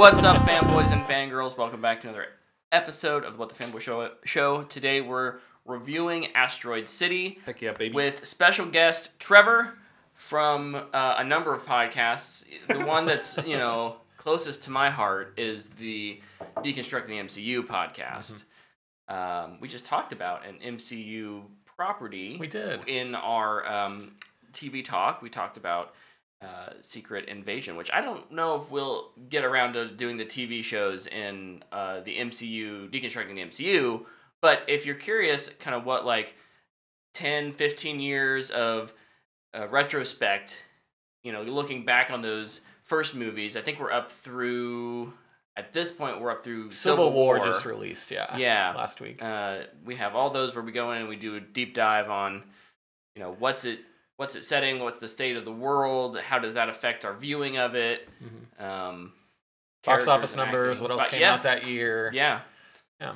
What's up, fanboys and fangirls? Welcome back to another episode of What the Fanboy Show. Show today we're reviewing Asteroid City Heck yeah, baby. with special guest Trevor from uh, a number of podcasts. The one that's you know closest to my heart is the Deconstructing the MCU podcast. Um, we just talked about an MCU property. We did. in our um, TV talk. We talked about uh, Secret Invasion, which I don't know if we'll get around to doing the TV shows in uh, the MCU, deconstructing the MCU. But if you're curious, kind of what like 10, 15 years of uh, retrospect, you know, looking back on those first movies, I think we're up through. At this point, we're up through Civil War just released, yeah. Yeah. Last week. Uh, we have all those where we go in and we do a deep dive on, you know, what's it, what's it setting, what's the state of the world, how does that affect our viewing of it, Mhm. um, Box office numbers, acting. what else But came yeah, out that year. Yeah. Yeah.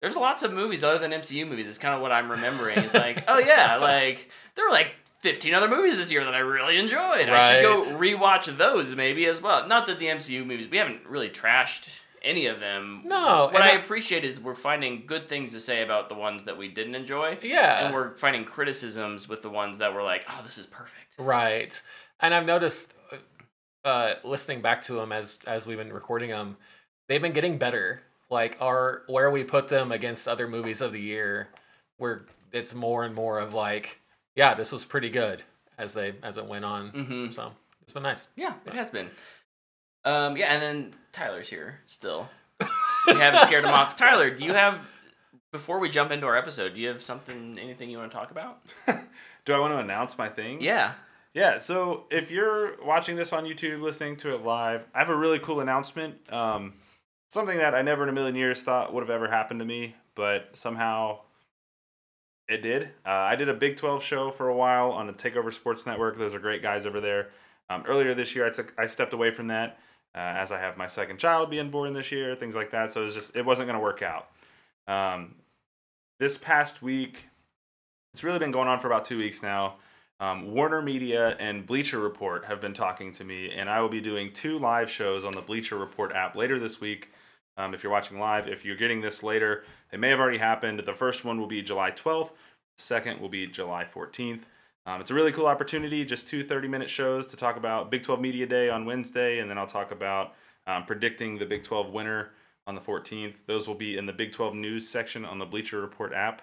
There's lots of movies other than MCU movies. It's kind of what I'm remembering. It's like, oh yeah, like there were like 15 other movies this year that I really enjoyed. I should go rewatch those maybe as well. Not that the MCU movies we haven't really trashed any of them. No, What I I- appreciate is we're finding good things to say about the ones that we didn't enjoy. Yeah. And we're finding criticisms with the ones that were like, oh, this is perfect. Right. And I've noticed uh listening back to them as as we've been recording them, they've been getting better. Like our where we put them against other movies of the year, where it's more and more of like, yeah, this was pretty good as they as it went on. Mm-hmm. So it's been nice. Yeah, it has been. Um, yeah, and then Tyler's here still. we haven't scared him off. Tyler, do you have before we jump into our episode? Do you have something, anything you want to talk about? Do I want to announce my thing? Yeah. Yeah, so if you're watching this on YouTube, listening to it live, I have a really cool announcement. Um, something that I never in a million years thought would have ever happened to me, but somehow it did. Uh, I did a Big 12 show for a while on the Takeover Sports Network. Those are great guys over there. Um, earlier this year, I took I stepped away from that uh, as I have my second child being born this year, things like that. So it was just it wasn't going to work out. Um, this past week, it's really been going on for about two weeks now. Um, Warner Media and Bleacher Report have been talking to me, and I will be doing two live shows on the Bleacher Report app later this week. Um, if you're watching live, if you're getting this later, they may have already happened. The first one will be July 12th, the second will be July 14th. Um, it's a really cool opportunity, just two 30 minute shows to talk about Big 12 Media Day on Wednesday, and then I'll talk about um, predicting the Big 12 winner on the 14th. Those will be in the Big 12 news section on the Bleacher Report app.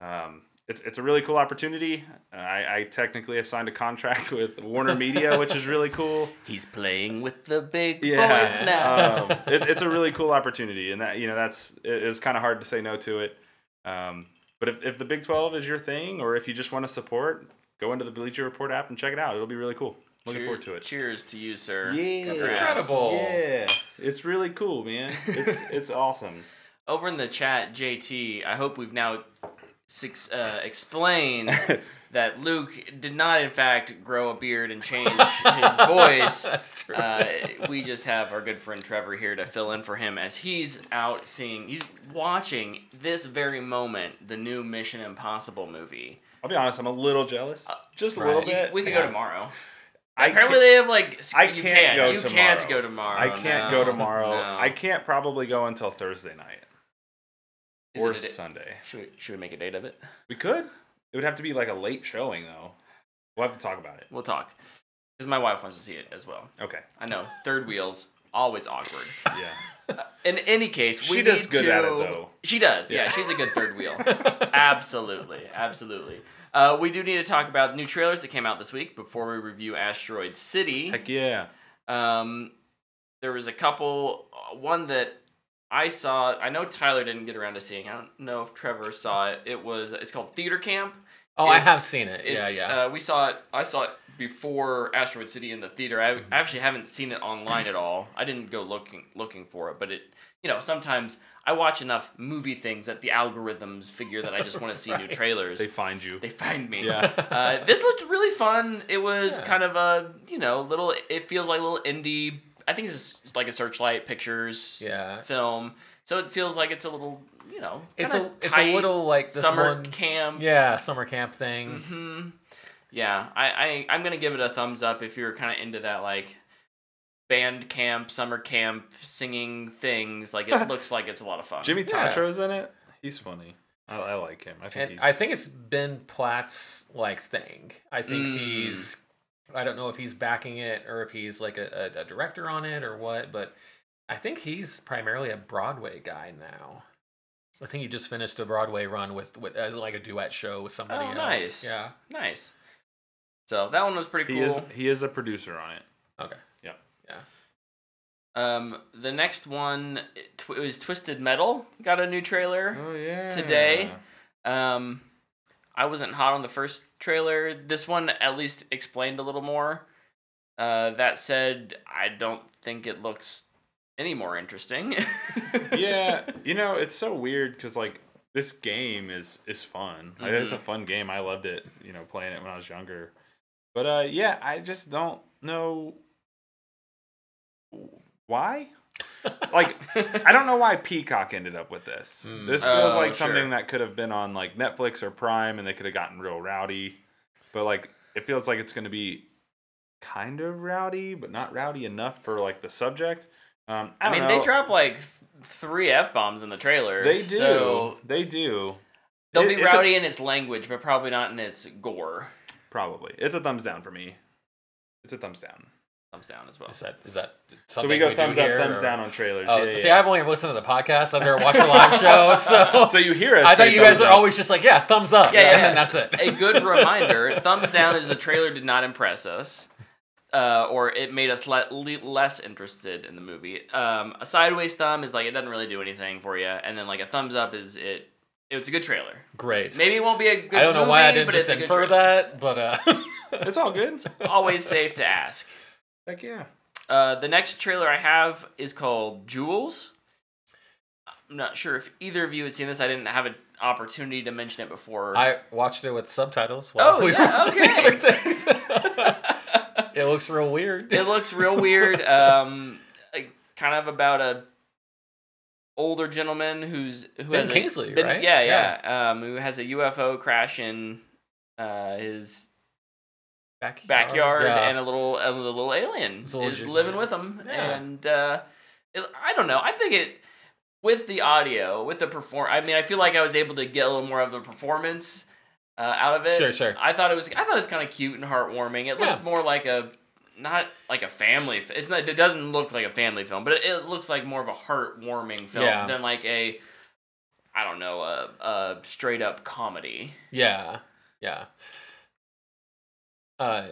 Um, it's, it's a really cool opportunity. I, I technically have signed a contract with Warner Media, which is really cool. He's playing with the big Yeah, boys now. um, it, it's a really cool opportunity, and that you know that's it, it's kind of hard to say no to it. Um, but if, if the Big Twelve is your thing, or if you just want to support, go into the Bleacher Report app and check it out. It'll be really cool. Looking Cheer- forward to it. Cheers to you, sir. Yeah, Congrats. incredible. Yeah, it's really cool, man. It's it's awesome. Over in the chat, JT, I hope we've now six, uh, explained that Luke did not, in fact, grow a beard and change his voice. That's true. Uh, we just have our good friend Trevor here to fill in for him as he's out seeing, he's watching this very moment the new Mission Impossible movie. I'll be honest, I'm a little jealous, uh, just a little You- bit. we could go tomorrow. I Apparently, can't- they have like sc- I you can't can't go you tomorrow. can't go tomorrow. I can't no, go tomorrow. no. I can't probably go until Thursday night Is or it a di- Sunday. Should we, should we make a date of it? We could. It would have to be like a late showing though. We'll have to talk about it. We'll talk. Because my wife wants to see it as well. Okay. I know third wheels always awkward. Yeah. In any case, we She does need good to. at it, though. She does. Yeah, Yeah. she's a good third wheel. absolutely, absolutely. Uh, we do need to talk about new trailers that came out this week before we review Asteroid City. Heck yeah. Um, there was a couple. uh, One that I saw. I know Tyler didn't get around to seeing. I don't know if Trevor saw it. It was. It's called Theater Camp. oh, I have seen it. Yeah, yeah. Uh, we saw it. I saw it before Asteroid City in the theater. I, Mm-hmm. I actually haven't seen it online at all. I didn't go looking looking for it, but it. You know, sometimes I watch enough movie things that the algorithms figure that I just want to see new trailers. They find you. They find me. Yeah. Uh, this looked really fun. It was Yeah. kind of a you know little. It feels like a little indie. I think it's like a Searchlight Pictures yeah. film. So it feels like it's a little you know. It's a it's a little like this summer one. camp. Yeah, summer camp thing. hmm Yeah, I, I I'm gonna give it a thumbs up if you're kind of into that like band camp, summer camp, singing things. Like it looks like it's a lot of fun. Jimmy Yeah. Tatro's in it. He's funny. I, I like him. I think And he's. I think it's Ben Platt's like thing. I think Mm. he's. I don't know if he's backing it or if he's like a, a, a director on it or what, but I think he's primarily a Broadway guy now. I think he just finished a Broadway run with, with as like a duet show with somebody Oh, else. nice. Yeah. Nice. So that one was pretty he cool. is he is a producer on it. Okay. Yeah. Yeah. Um, the next one it, tw- it was Twisted Metal. Got a new trailer. Oh yeah. Today? Um, I wasn't hot on the first trailer. This one at least explained a little more. Uh, that said, I don't think it looks any more interesting. yeah, you know it's so weird because like this game is is fun. Like, It's a Mm-hmm. fun game. I loved it. You know, playing it when I was younger. But uh, yeah, I just don't know why. like I don't know why Peacock ended up with this. Mm. This feels Oh, like sure. something that could have been on like Netflix or Prime, and they could have gotten real rowdy. But like, it feels like it's going to be kind of rowdy, but not rowdy enough for like the subject. Um, I, I mean, know. they drop like th- three f bombs in the trailer. They do. So they do. they'll It- be it's a- rowdy in its language, but probably not in its gore. Probably. It's a thumbs down for me. It's a thumbs down. Thumbs down as well. Is that is that So something we go do thumbs up, here, thumbs or- down on trailers. Oh, yeah, yeah, see, yeah. I've only listened to the podcast. I've never watched the live show, so So you hear us. I say thought you guys thumbs are always just like, yeah, thumbs up, Yeah, yeah, and yeah. then that's it. a good reminder thumbs down is the trailer did not impress us uh, or it made us le- le- less interested in the movie um, a sideways thumb is like it doesn't really do anything for you and then like a thumbs up is it it's a good trailer Great. maybe it won't be a good I don't know movie, why I didn't just it's a good infer that, but uh, It's all good. It's always safe to ask Heck yeah. uh, the next trailer i have is called Jules i'm not sure if either of you had seen this i didn't have an opportunity to mention it before I watched it with subtitles. While Oh, we yeah, were doing okay. other things. it looks real weird. it looks real weird. Um, like, kind of about a older gentleman who's who Ben has Kingsley, a, Ben- right? Yeah, yeah. Um, who has a UFO crash in uh, his backyard, backyard, Yeah. and a little a little alien is living with him, Yeah. and uh, it, I don't know. I think it with the audio, with the perform. I mean, I feel like I was able to get a little more of the performance uh, out of it. Sure, sure. I thought it was. I thought it's kind of cute and heartwarming. It looks more like a not like a family. It's not. It doesn't look like a family film, but it, it looks like more of a heartwarming film Yeah. than like a. I don't know a, a straight up comedy. Yeah, yeah. Uh,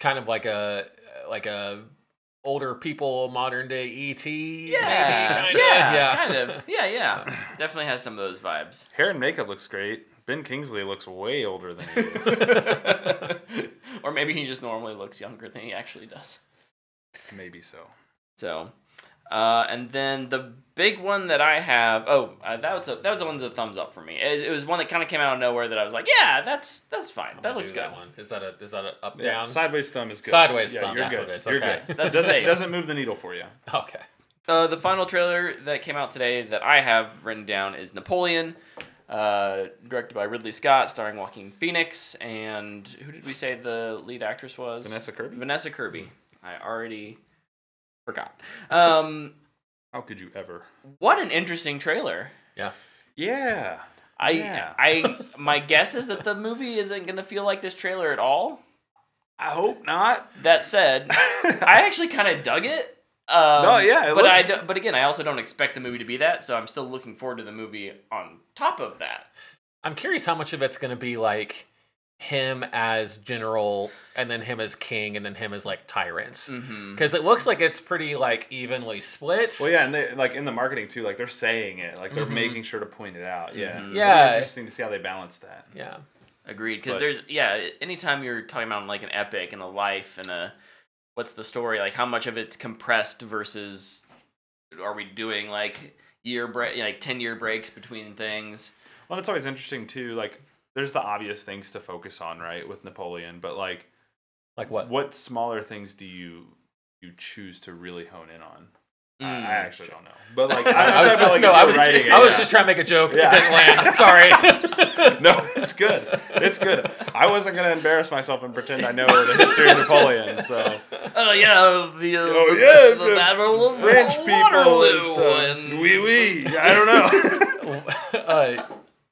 kind of like a like a older people modern day ET. Yeah, maybe, kinda. yeah, yeah. kind of. Yeah, yeah. Definitely has some of those vibes. Hair and makeup looks great. Ben Kingsley looks way older than he is. or maybe he just normally looks younger than he actually does. Maybe so. So, uh, and then the big one that I have, oh, uh, that was a, that was the one that's a thumbs up for me. It, it was one that kind of came out of nowhere that I was like, yeah, that's that's fine. I'm that looks good. That one is that a is that a up Yeah, down? sideways thumb is good. Sideways yeah, thumb, You're that's good. what it is, You're okay. good. That's doesn't, safe. doesn't move the needle for you. Okay. Uh, the final trailer that came out today that I have written down is Napoleon, uh, directed by Ridley Scott, starring Joaquin Phoenix, and who did we say the lead actress was? Vanessa Kirby? Vanessa Kirby. I already forgot. Um, How could you ever? what an interesting trailer. Yeah. Yeah. I Yeah. I my guess is that the movie isn't gonna feel like this trailer at all. I hope not. That said, I actually kind of dug it. Um, No, yeah, it but I looks- do, but again, I also don't expect the movie to be that, so I'm still looking forward to the movie on top of that. I'm curious how much of it's gonna be like him as general, and then him as king, and then him as like tyrants. Mm-hmm. Because it looks like it's pretty like evenly split. Well, yeah, and they like in the marketing too. Like they're saying it, like they're Mhm. making sure to point it out. Yeah, Mhm. It'll be Yeah. interesting to see how they balance that. Yeah. Agreed, because there's yeah. Anytime you're talking about like an epic and a life and a what's the story like? How much of it's compressed versus are we doing like year break like ten year breaks between things? Well, it's always interesting too. Like there's the obvious things to focus on, right, with Napoleon, but like Like what? what smaller things do you you choose to really hone in on? I, Mm. I actually don't know. But like, I, I, I, was, felt like no, I was, writing it, I was yeah. just trying to make a joke. Yeah. It didn't land. Sorry. no, it's good. It's good. I wasn't gonna embarrass myself and pretend I know the history of Napoleon. So Oh yeah, the uh, Oh, the- yeah, the, the battle of French people Waterloo and stuff. and- Oui, oui. I don't know. uh,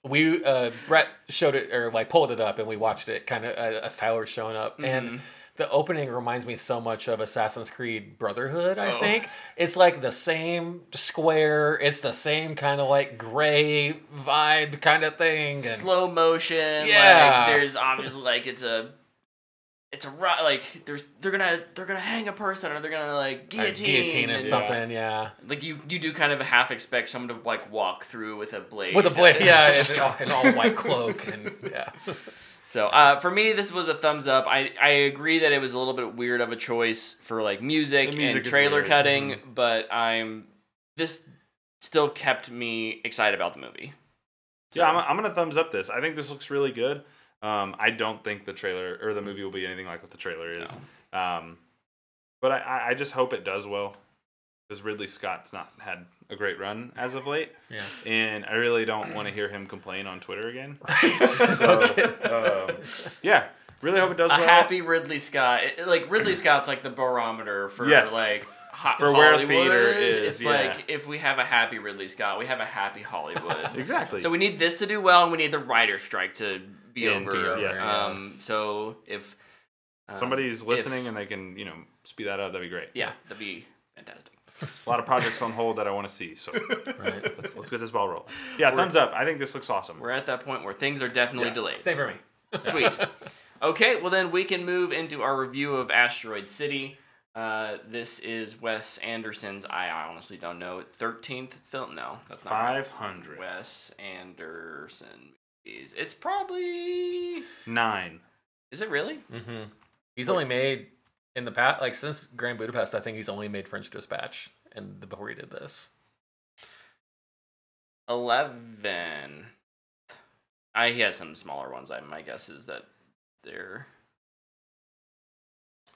we uh, Brett showed it or like pulled it up and we watched it kind of uh, as Tyler was showing up Mm-hmm. and the opening reminds me so much of Assassin's Creed Brotherhood. I Oh. think it's like the same square. It's the same kind of like gray vibe kind of thing. And slow motion. Yeah. like there's obviously like it's a. It's a like there's they're gonna they're gonna hang a person or they're gonna like a guillotine, guillotine or something. Yeah, Like you you do kind of half expect someone to like walk through with a blade with a blade. Yeah, an all white cloak and yeah. So uh, for me, this was a thumbs up. I, I agree that it was a little bit weird of a choice for like music, music and trailer cutting, Mm-hmm. but I'm this still kept me excited about the movie. So, Yeah, I'm, I'm gonna thumbs up this. I think this looks really good. Um, I don't think the trailer or the movie will be anything like what the trailer is. Um, but I, I just hope it does well because Ridley Scott's not had a great run as of late, Yeah. and I really don't want to hear him complain on Twitter again. Right. So, um, yeah, really hope it does a well. happy Ridley Scott, it- like Ridley Scott's like the barometer for Yes. like ho- For where theater is, It's yeah. like if we have a happy Ridley Scott, we have a happy Hollywood. exactly. So we need this to do well, and we need the writer strike to be Yeah, over. be Yes. Um, so if um, somebody's if- listening and they can you know speed that up, that'd be great. yeah, that'd be fantastic. A lot of projects on hold that I want to see. So right. let's, let's get this ball rolling. Yeah, thumbs up. I think this looks awesome. We're at that point where things are definitely Yeah. delayed. Same for me. Sweet. Okay, well then we can move into our review of Asteroid City. Uh, this is Wes Anderson's. I honestly don't know. Thirteenth film? No, that's not right. Five hundred Wes Anderson movies. It's probably. nine. Is it really? Mm-hmm. He's only made in the past, like since Grand Budapest. I think he's only made French Dispatch, and before he did this. Eleven. I he has some smaller ones. I my guess is that they're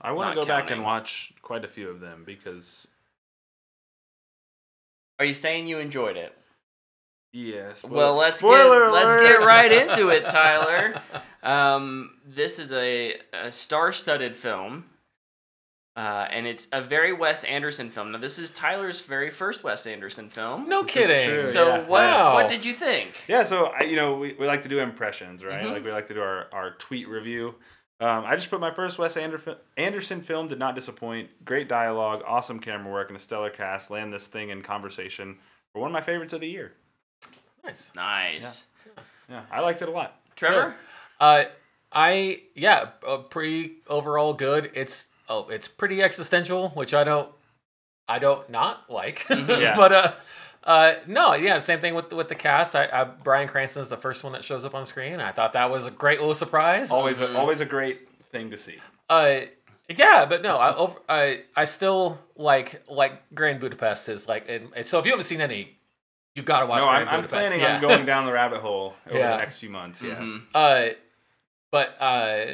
I want to go back and watch quite a few of them because Are you saying you enjoyed it? yeah. well, let's spoiler get let's get right into it, Tyler. Um, this is a, a star-studded film, uh, and it's a very Wes Anderson film. Now, this is Tyler's very first Wes Anderson film. No This kidding. true, So yeah. what Wow. what did you think? Yeah, so I, you know, we, we like to do impressions, right? Mhm. Like we like to do our, our tweet review. Um, I just put my first Wes Anderson, Anderson film did not disappoint. Great dialogue, awesome camera work, and a stellar cast. Land this thing in conversation for one of my favorites of the year. Nice. Nice, Yeah, I liked it a lot. Trevor. Uh, I yeah, uh, pretty overall good. It's oh, it's pretty existential, which I don't, I don't not like. Yeah. but uh, uh, no, yeah, same thing with with the cast. I, I Bryan Cranston's the first one that shows up on screen. I thought that was a great little surprise. Always, a, always a great thing to see. Uh, yeah, but no, I over, I I still like like Grand Budapest is like, and, and so if you haven't seen any, you gotta watch no, Grand I'm, I'm planning yeah. on going down the rabbit hole over Yeah. the next few months. Yeah. Mhm. Uh, but uh,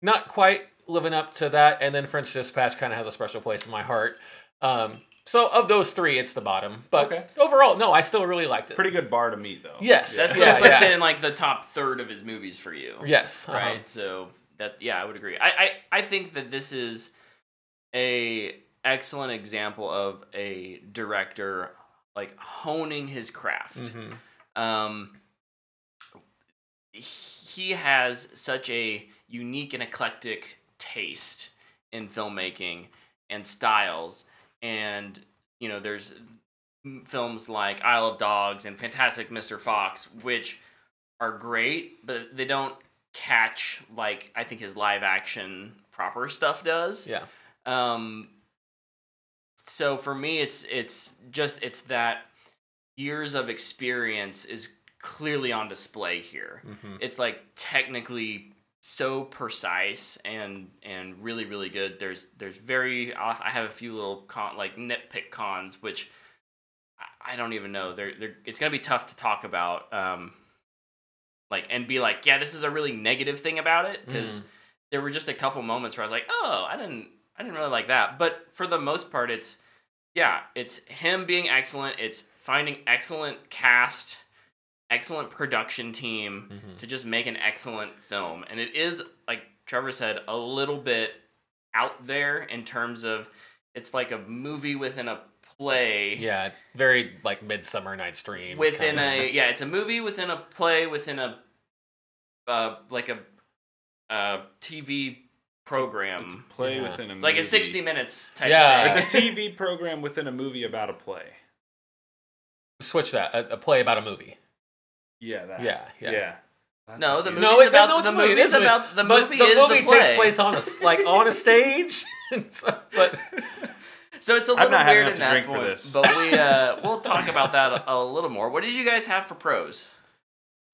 not quite living up to that. And then French Dispatch kind of has a special place in my heart. Um, so of those three, it's the bottom. But Okay. overall, no, I still really liked it. Pretty good bar to meet, though. Yes. That still Yeah, puts yeah. it in like the top third of his movies for you. Yes. uh-huh. right? So that yeah, I would agree. I, I I think that this is a excellent example of a director like honing his craft. Mhm. Um, he has such a unique and eclectic taste in filmmaking and styles, and you know, there's films like Isle of Dogs and Fantastic Mr. Fox, which are great, but they don't catch like I think his live action proper stuff does. Yeah. Um, so for me, it's it's just it's that years of experience is clearly on display here. Mhm. It's like technically so precise and and really really good. There's there's very I I have a few little con like nitpick cons which I- don't even know. They're they're it's gonna be tough to talk about. Um, like and be like, yeah, this is a really negative thing about it because there were just a couple moments where I was like, oh, I didn't I didn't really like that. But for the most part, it's yeah, it's him being excellent. It's finding excellent cast, excellent production team Mhm. to just make an excellent film. And it is, like Trevor said, a little bit out there in terms of it's like a movie within a play. Yeah, it's very like Midsummer Night's Dream. Within kinda. a yeah, it's a movie within a play within a uh like a uh TV program. It's a play Yeah. within a It's like a 60 minutes type Yeah. thing. It's a TV program within a movie about a play. switch that a, a play about a movie. Yeah, that. Yeah, yeah. That's No, the confusing. movie's No, it, about- no, it's the movie. Movie's is movie. about- the movie the is the movie takes place on a like on a stage. So- but So it's a I've little not weird in that drink for point, this. but we uh, we'll talk about that a, a little more. What did you guys have for pros?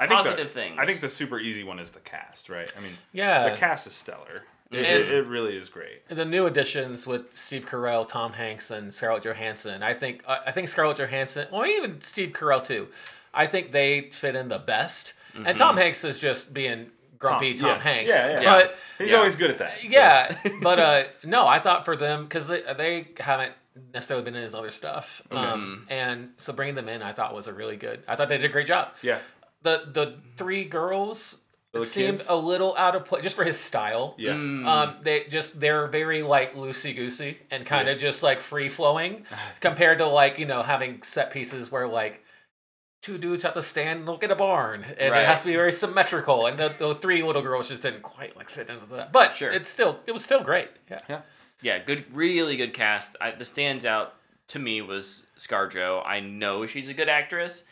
I think Positive the, things. I think the super easy one is the cast, right? I mean, yeah, the cast is stellar. It, it, it really is great. the new additions with Steve Carell, Tom Hanks, and Scarlett Johansson. I think I I think Scarlett Johansson, or even Steve Carell too. I think they fit in the best. And Tom Hanks is just being grumpy Tom, yeah. Hanks. Yeah, yeah. But He's Yeah. always good at that. yeah, but uh, no, I thought for them because they, they haven't necessarily been in his other stuff, um, and so bringing them in, I thought was a really good. I thought they did a great job. Yeah. The the three girls seemed kids? a little out of place just for his style. Yeah. Mm. Um, they just they're very like loosey goosey and kind of just like free flowing compared to like you know having set pieces where like two dudes have to stand and look at a barn and Right. it has to be very symmetrical and the, the three little girls just didn't quite like fit into that. But Sure. it's still it was still great. Yeah. Yeah. yeah, good, really good cast. I, the stands out to me was ScarJo. I know she's a good actress.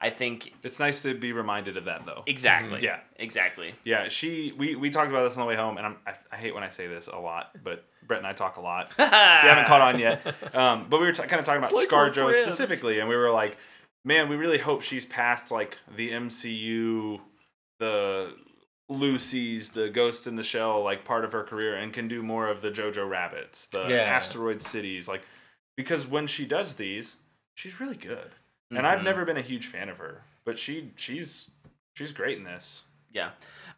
I think It's nice to be reminded of that, though. exactly. Yeah. exactly. Yeah, she. We, we talked about this on the way home, and I'm, I, I hate when I say this a lot, but Brett and I talk a lot. If you haven't caught on yet, um, but we were t- kind of talking about It's like ScarJo specifically, and we were like, man, we really hope she's past like the MCU, the Lucy's, the Ghost in the Shell, like part of her career, and can do more of the Jojo Rabbits, the Yeah. Asteroid Cities, like because when she does these, she's really good. And I've Mhm. never been a huge fan of her, but she she's she's great in this. Yeah,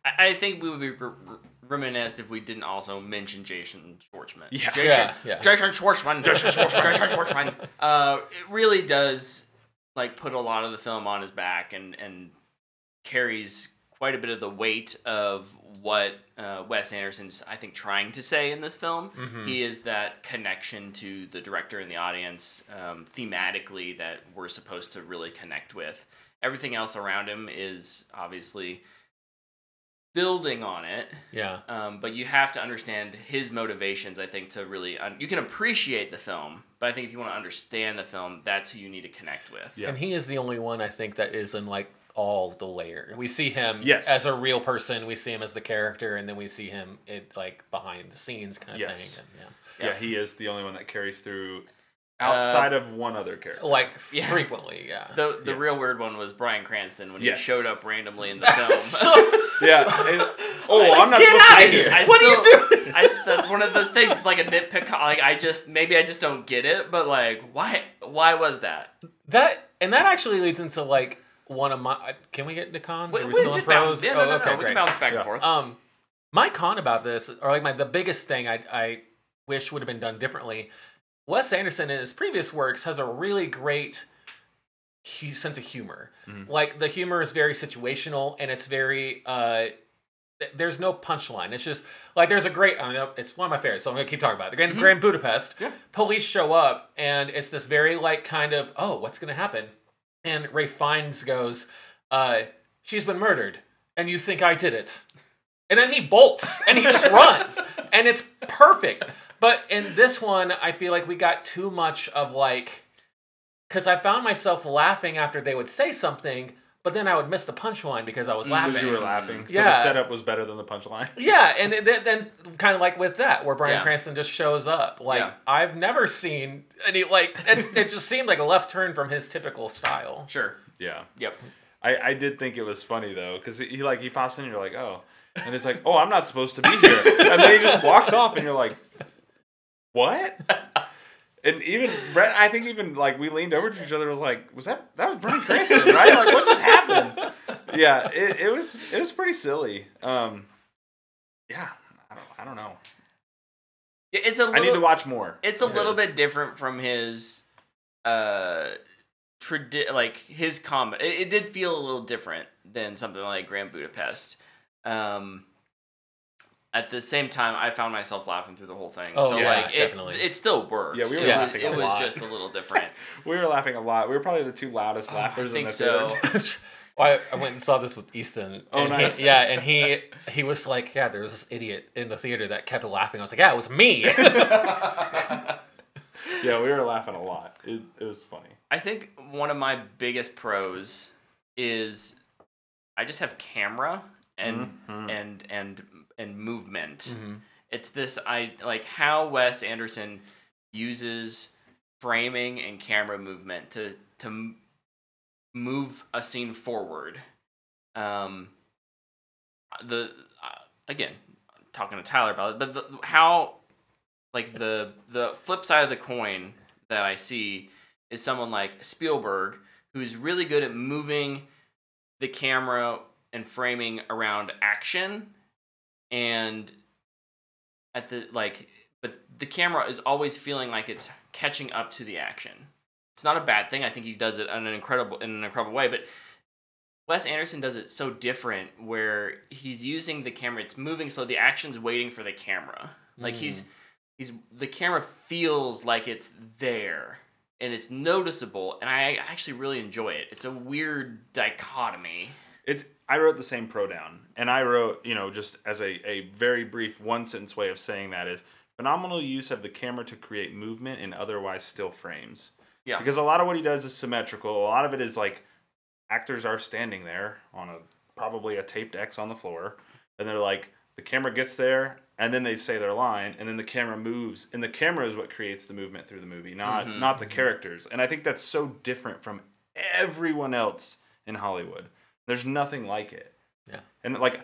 I, I think we would be r- r- reminisced if we didn't also mention Jason Schwartzman. Yeah. Jason, Yeah, yeah. Jason Schwartzman. Jason Schwartzman. Jason Schwartzman. Uh, it really does like put a lot of the film on his back and and carries quite a bit of the weight of what uh, Wes Anderson's I think trying to say in this film. Mm-hmm. He is that connection to the director and the audience um, thematically that we're supposed to really connect with. Everything else around him is obviously building on it, Yeah. um, but you have to understand his motivations. I think to really un- you can appreciate the film, but I think if you want to understand the film, that's who you need to connect with. Yeah. And he is the only one I think that is in like all the layer. We see him Yes. as a real person, we see him as the character, and then we see him it like behind the scenes kind of Yes. thing. And, yeah. Yeah, he is the only one that carries through Uh, outside of one other character. Like Yeah. frequently, yeah. The the Yeah. real weird one was Bryan Cranston when Yes. he showed up randomly in the film. Yeah. it- oh, I'm not Get supposed to outta be here. I What are you still- doing? I s that's one of those things. It's like a nitpick. Like I just maybe I just don't get it, but like why why was that? That and that actually leads into like one of my. Can we get into cons? We, Are we, we still in just pros? bounce. Yeah, no, oh, no, okay, no. We great. can bounce back Yeah. and forth. Um, my con about this, or like my the biggest thing I I wish would have been done differently. Wes Anderson in his previous works has a really great hu- sense of humor. Mhm. Like the humor is very situational and it's very uh th- there's no punchline. It's just like there's a great. I know it's one of my favorites, so I'm gonna keep talking about it. The Grand, Grand Budapest. Yeah. Police show up, and it's this very like kind of oh, what's gonna happen? And Ralph Fiennes goes, uh, "She's been murdered, and you think I did it?" And then he bolts and he just runs, and it's perfect. But in this one, I feel like we got too much of like, because I found myself laughing after they would say something, but then I would miss the punchline because I was Because laughing. you were laughing. So Yeah. the setup was better than the punchline. Yeah, and then, then kind of like with that, where Bryan Yeah. Cranston just shows up. Like Yeah. I've never seen any like it's, it just seemed like a left turn from his typical style. Sure. Yeah. Yep. I, I did think it was funny though, because he, he like he pops in, and you're like, oh, and it's like, oh, I'm not supposed to be here, and then he just walks off, and you're like, what? And even Brett, I think even like we leaned over to each other, was like, was that that was Bryan Cranston, right? Like, what just happened? Yeah, it, it was it was pretty silly. Um, yeah, I don't I don't know. It's a I need to watch more. It's a little bit different from his, uh, tradi- like his comment. It, it did feel a little different than something like Grand Budapest. Um, at the same time, I found myself laughing through the whole thing. Oh, so yeah, like it, definitely. it still worked. Yeah, we were it was, laughing it a was just a little different. We were laughing a lot. We were probably the two loudest Oh, I laughers in the so. theater. Well, I, I went and saw this with Easton. Oh, and he- nice. yeah, and he he was like, yeah, there was this idiot in the theater that kept laughing. I was like, yeah, it was me. yeah, we were laughing a lot. It, it was funny. I think one of my biggest pros is I just have camera and Mhm. and and and movement. Mhm. It's this I like how Wes Anderson uses framing and camera movement to to move a scene forward. Um the uh, again, talking to Tyler about it, but the, how like the the flip side of the coin that I see is someone like Spielberg who's really good at moving the camera and framing around action and at the like but the camera is always feeling like it's catching up to the action. It's not a bad thing. I think he does it in an incredible in an incredible way, but Wes Anderson does it so different where he's using the camera it's moving so the action's waiting for the camera. Like he's hmm. he's the camera feels like it's there and it's noticeable and I actually really enjoy it. It's a weird dichotomy. It's I wrote the same pro down, and I wrote you know just as a, a very brief one sentence way of saying that is phenomenal use of the camera to create movement in otherwise still frames. Yeah. Because a lot of what he does is symmetrical. A lot of it is like actors are standing there on a probably a taped X on the floor, and they're like the camera gets there, and then they say their line, and then the camera moves, and the camera is what creates the movement through the movie, not Mhm. not the characters. And I think that's so different from everyone else in Hollywood. There's nothing like it. Yeah. And like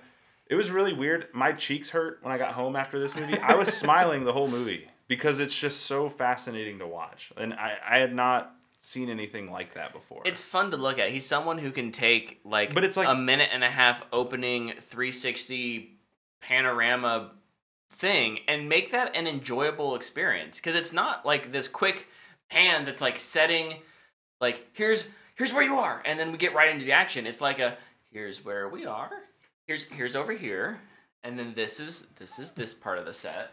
it was really weird. My cheeks hurt when I got home after this movie. I was smiling the whole movie because it's just so fascinating to watch. And I, I had not seen anything like that before. It's fun to look at. He's someone who can take like, But it's like- a minute and a half opening 360 panorama thing and make that an enjoyable experience because it's not like this quick pan that's like setting like here's here's where you are and then we get right into the action. It's like a here's where we are. Here's here's over here and then this is this is this part of the set.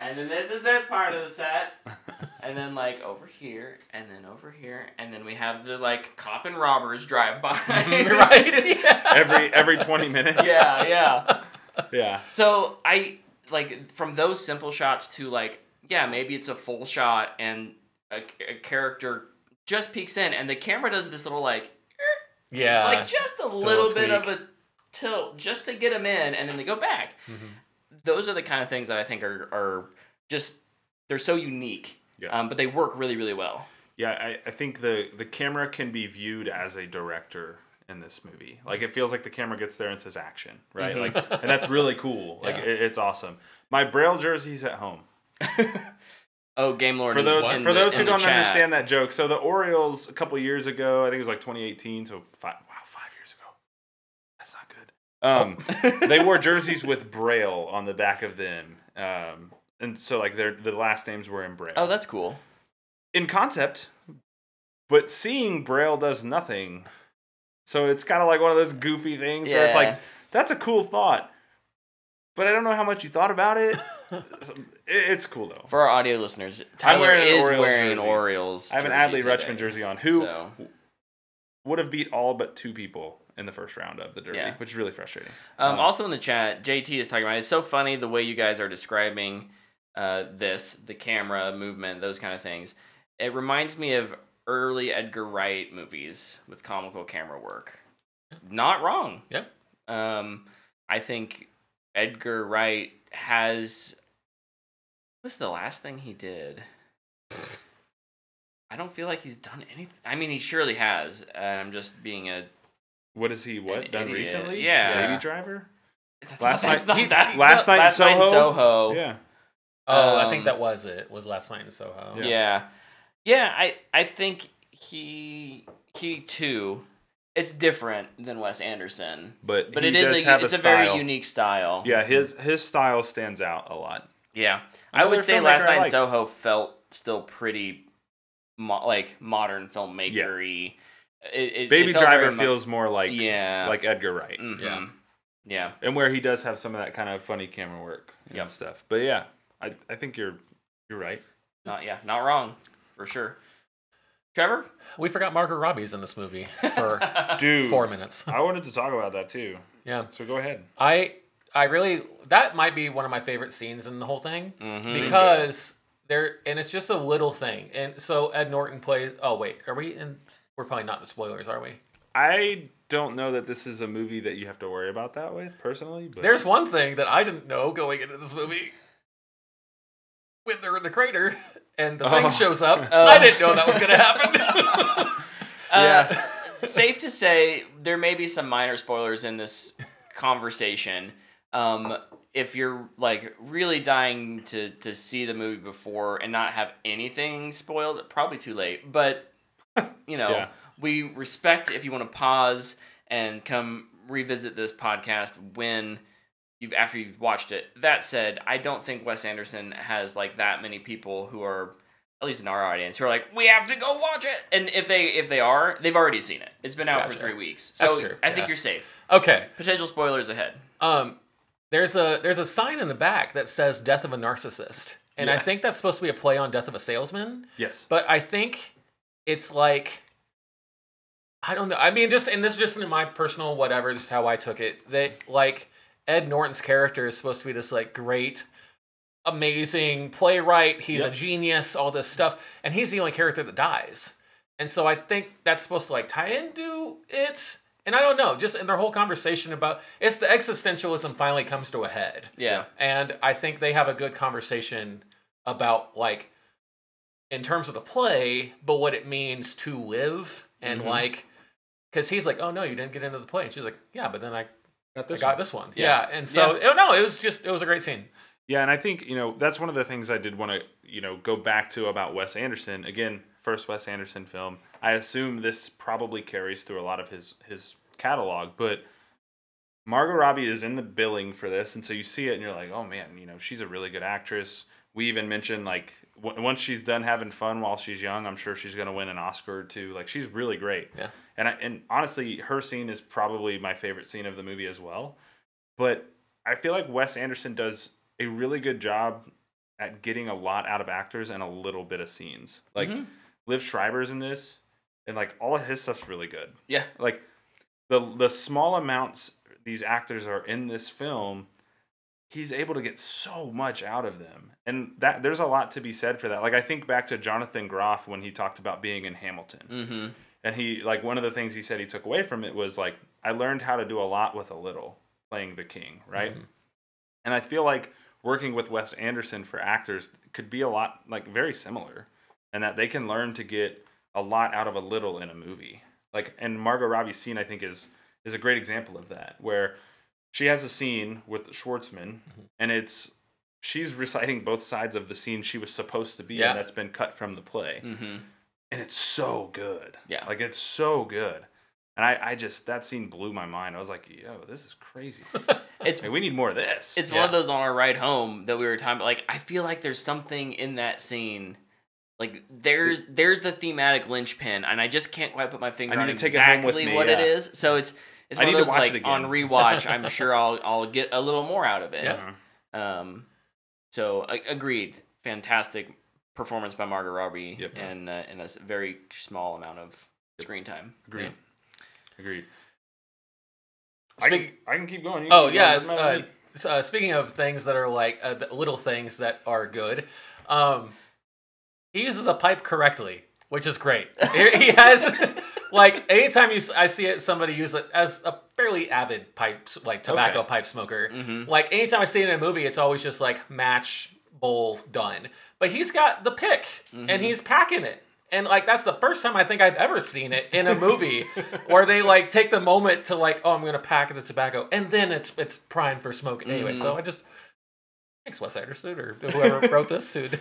And then this is this part of the set and then like over here and then over here and then we have the like cop and robbers drive by right? Yeah. every every 20 minutes. yeah yeah Yeah. so i like from those simple shots to like yeah maybe it's a full shot and a, a character just peeks in and the camera does this little like Yeah. it's like just a little, bit of a tilt just to get them in and then they go back Mhm. those are the kind of things that i think are, are just they're so unique Yeah. um, but they work really really well Yeah, I, I think the the camera can be viewed as a director in this movie. Like it feels like the camera gets there and says action, right? Mhm. Like and that's really cool. Like Yeah. it, it's awesome. My Braille jersey's at home. oh game lord For those for the- those who don't chat. understand that joke, so the Orioles a couple years ago, I think it was like 2018, so five, wow, five years ago. That's not good. Um, they wore jerseys with Braille on the back of them, um, and so like their the last names were in Braille. oh that's cool in concept, but seeing Braille does nothing. So it's kind of like one of those goofy things where it's like that's a cool thought, but I don't know how much you thought about it. It- it's cool though. For our audio listeners, Tyler wearing an is Orioles wearing an jersey. Orioles. I have an jersey Adley. Rutschman jersey on, who So, would have beat all but two people in the first round of the Derby, Yeah. which is really frustrating. um, Um, also in the chat, JT is talking about. It's so funny the way you guys are describing uh, this, the camera movement, those kind of things. It reminds me of early Edgar Wright movies with comical camera work. Not wrong. Yeah. Um, I think Edgar Wright has. What's the last thing he did? I don't feel like he's done anything. I mean, he surely has. Uh, I'm just being a. What is he what done idiot. recently? Yeah. Baby Driver. That's Last not, night- not he- that. Last Night in last night in Soho? Soho. Yeah. oh, I um, think that was it. Was last night in Soho. Yeah. Yeah. yeah, I I think he he too. It's different than Wes Anderson, But but he it is does a have it's a, style. very unique style. Yeah, his his style stands out a lot. Yeah, I would say Last Night in like. Soho felt still pretty, mo- like modern filmmakery. It, it, Baby it Driver very mu- feels more like yeah, like Edgar Wright, mhm. Yeah. yeah. and where he does have some of that kind of funny camera work and Yep. stuff. But yeah, I I think you're you're right. Not yeah, not wrong for sure. Trevor, We forgot Margot Robbie's in this movie for Dude, four minutes. I wanted to talk about that too. Yeah. So go ahead. I I really that might be one of my favorite scenes in the whole thing Mhm. because there and it's just a little thing. And so Ed Norton plays. Oh wait, are we in? We're probably not the spoilers, are we? I don't know that this is a movie that you have to worry about that with personally. But There's one thing that I didn't know going into this movie. When they're in the crater and the thing Oh. shows up, Oh. I didn't know that was gonna happen. Uh, Yeah. safe to say there may be some minor spoilers in this conversation. Um, if you're like really dying to to see the movie before and not have anything spoiled, probably too late. But you know, Yeah. we respect if you want to pause and come revisit this podcast when you've after you've watched it. That said, I don't think Wes Anderson has like that many people who are at least in our audience who are like we have to go watch it. And if they if they are, they've already seen it. It's been out Gotcha. for 3 weeks. So I think yeah. you're safe. okay. Potential spoilers ahead. Um, there's a there's a sign in the back that says "Death of a Narcissist," and I think that's supposed to be a play on "Death of a Salesman." yes, But I think it's like I don't know. I mean, just and this is just in my personal whatever, just how I took it. That like Ed Norton's character is supposed to be this like great, amazing playwright. He's a genius, all this stuff, and he's the only character that dies. And so I think that's supposed to like tie into it. And I don't know, just in their whole conversation about it's the existentialism finally comes to a head. Yeah. And I think they have a good conversation about like in terms of the play, but what it means to live and Mhm. like because he's like, oh no, you didn't get into the play. And she's like, yeah, but then I, got I got this one. Yeah. Yeah. And so oh, no, it was just it was a great scene. Yeah, and I think you know that's one of the things I did want to you know go back to about Wes Anderson. Again, first Wes Anderson film. I assume this probably carries through a lot of his his catalog, but Margot Robbie is in the billing for this, and so you see it and you're like, oh man, you know she's a really good actress. We even mentioned like w- once she's done having fun while she's young, I'm sure she's gonna win an Oscar or two. Like she's really great. Yeah. And I, and honestly, her scene is probably my favorite scene of the movie as well. But I feel like Wes Anderson does a really good job at getting a lot out of actors and a little bit of scenes. Like Mhm. Liev Schreiber's in this, and like all of his stuff's really good. Yeah. Like the the small amounts these actors are in this film, he's able to get so much out of them, and that there's a lot to be said for that. Like I think back to Jonathan Groff when he talked about being in Hamilton Mm-hmm. And he like one of the things he said he took away from it was like i learned how to do a lot with a little playing the king right Mhm. and i feel like working with wes anderson for actors could be a lot like very similar and that they can learn to get a lot out of a little in a movie like and margot robbie's scene i think is is a great example of that where she has a scene with schwartzman and it's she's reciting both sides of the scene she was supposed to be Yeah. in that's been cut from the play Mm-hmm. And it's so good. Yeah. like it's so good. And I, I just that scene blew my mind. I was like, yo, this is crazy. It's Like, we need more of this. it's one of those on our ride home that we were talking about. Like I feel like there's something in that scene. Like there's there's the thematic linchpin, and I just can't quite put my finger I on need to take it home with exactly me, what it yeah. is. So it's it's I one need of those like on rewatch. I'm sure I'll I'll get a little more out of it. Yeah. Um, so agreed. Fantastic performance by Margot Robbie, Yep. and uh, in a very small amount of screen time. Agreed. Yeah. Agreed. I can, I can keep going. You Oh keep going. yeah. Doesn't matter to Uh, uh, speaking of things that are like uh, the little things that are good, um, he uses the pipe correctly, which is great. he he has like anytime you I see it, somebody use it as a fairly avid pipe like tobacco Okay. pipe smoker. Mm-hmm. Like anytime I see it in a movie, it's always just like match bowl done. But he's got the pick and he's packing it. And like that's the first time I think I've ever seen it in a movie where they like take the moment to like, oh, I'm gonna pack the tobacco, and then it's it's prime for smoke anyway. So I just thanks Wes Anderson or whoever wrote this, dude.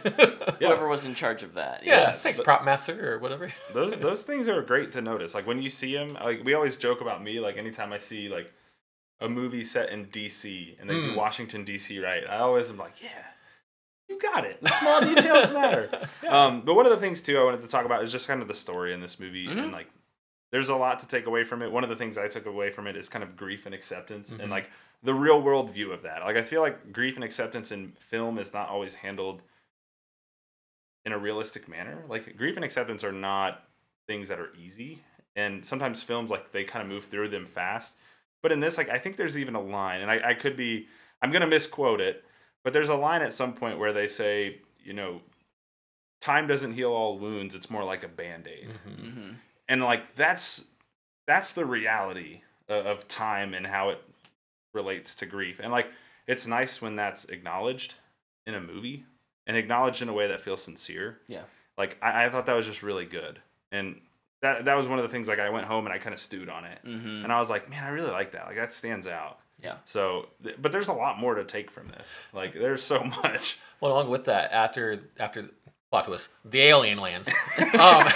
Whoever was in charge of that. yeah, yes. thanks prop master or whatever. those those things are great to notice. Like when you see them, like we always joke about me. Like anytime I see like a movie set in DC and they do Mm. Washington DC right, I always am like, yeah, got it. The small details matter. Um, but one of the things too I wanted to talk about is just kind of the story in this movie Mm-hmm. and like there's a lot to take away from it. One of the things I took away from it is kind of grief and acceptance Mm-hmm. and like the real world view of that. Like I feel like grief and acceptance in film is not always handled in a realistic manner. Like grief and acceptance are not things that are easy and sometimes films like they kind of move through them fast. But in this like I think there's even a line and I, I could be I'm gonna misquote it, but there's a line at some point where they say, you know, time doesn't heal all wounds, it's more like a band-aid. Hmm and like that's that's the reality of, of time and how it relates to grief. And like it's nice when that's acknowledged in a movie and acknowledged in a way that feels sincere. Yeah. like i, I thought that was just really good. And that that was one of the things like i went home and i kind of stewed on it. Hmm and i was like man i really like that. Like that stands out Yeah. so but there's a lot more to take from this like there's so much Well, along with that, after after plot twist, the alien lands. Um,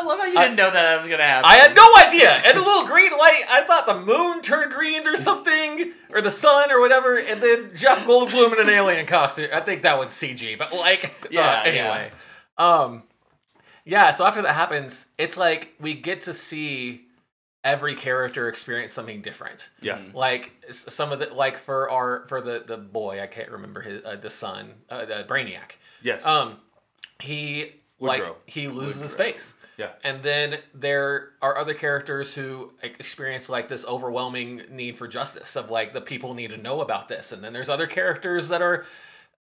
I love how you didn't know that, that was gonna happen. I had no idea. And the little green light, I thought the moon turned green or something, or the sun or whatever. And then Jeff Goldblum in an alien costume. I think that was CG, but like, Yeah, uh, anyway. Um, yeah. So after that happens, it's like we get to see every character experience something different. yeah Like some of the like for our for the the boy, I can't remember his uh, the son, uh, the Brainiac. yes Um, he like he loses his face. yeah And then there are other characters who experience like this overwhelming need for justice of like the people need to know about this. And then there's other characters that are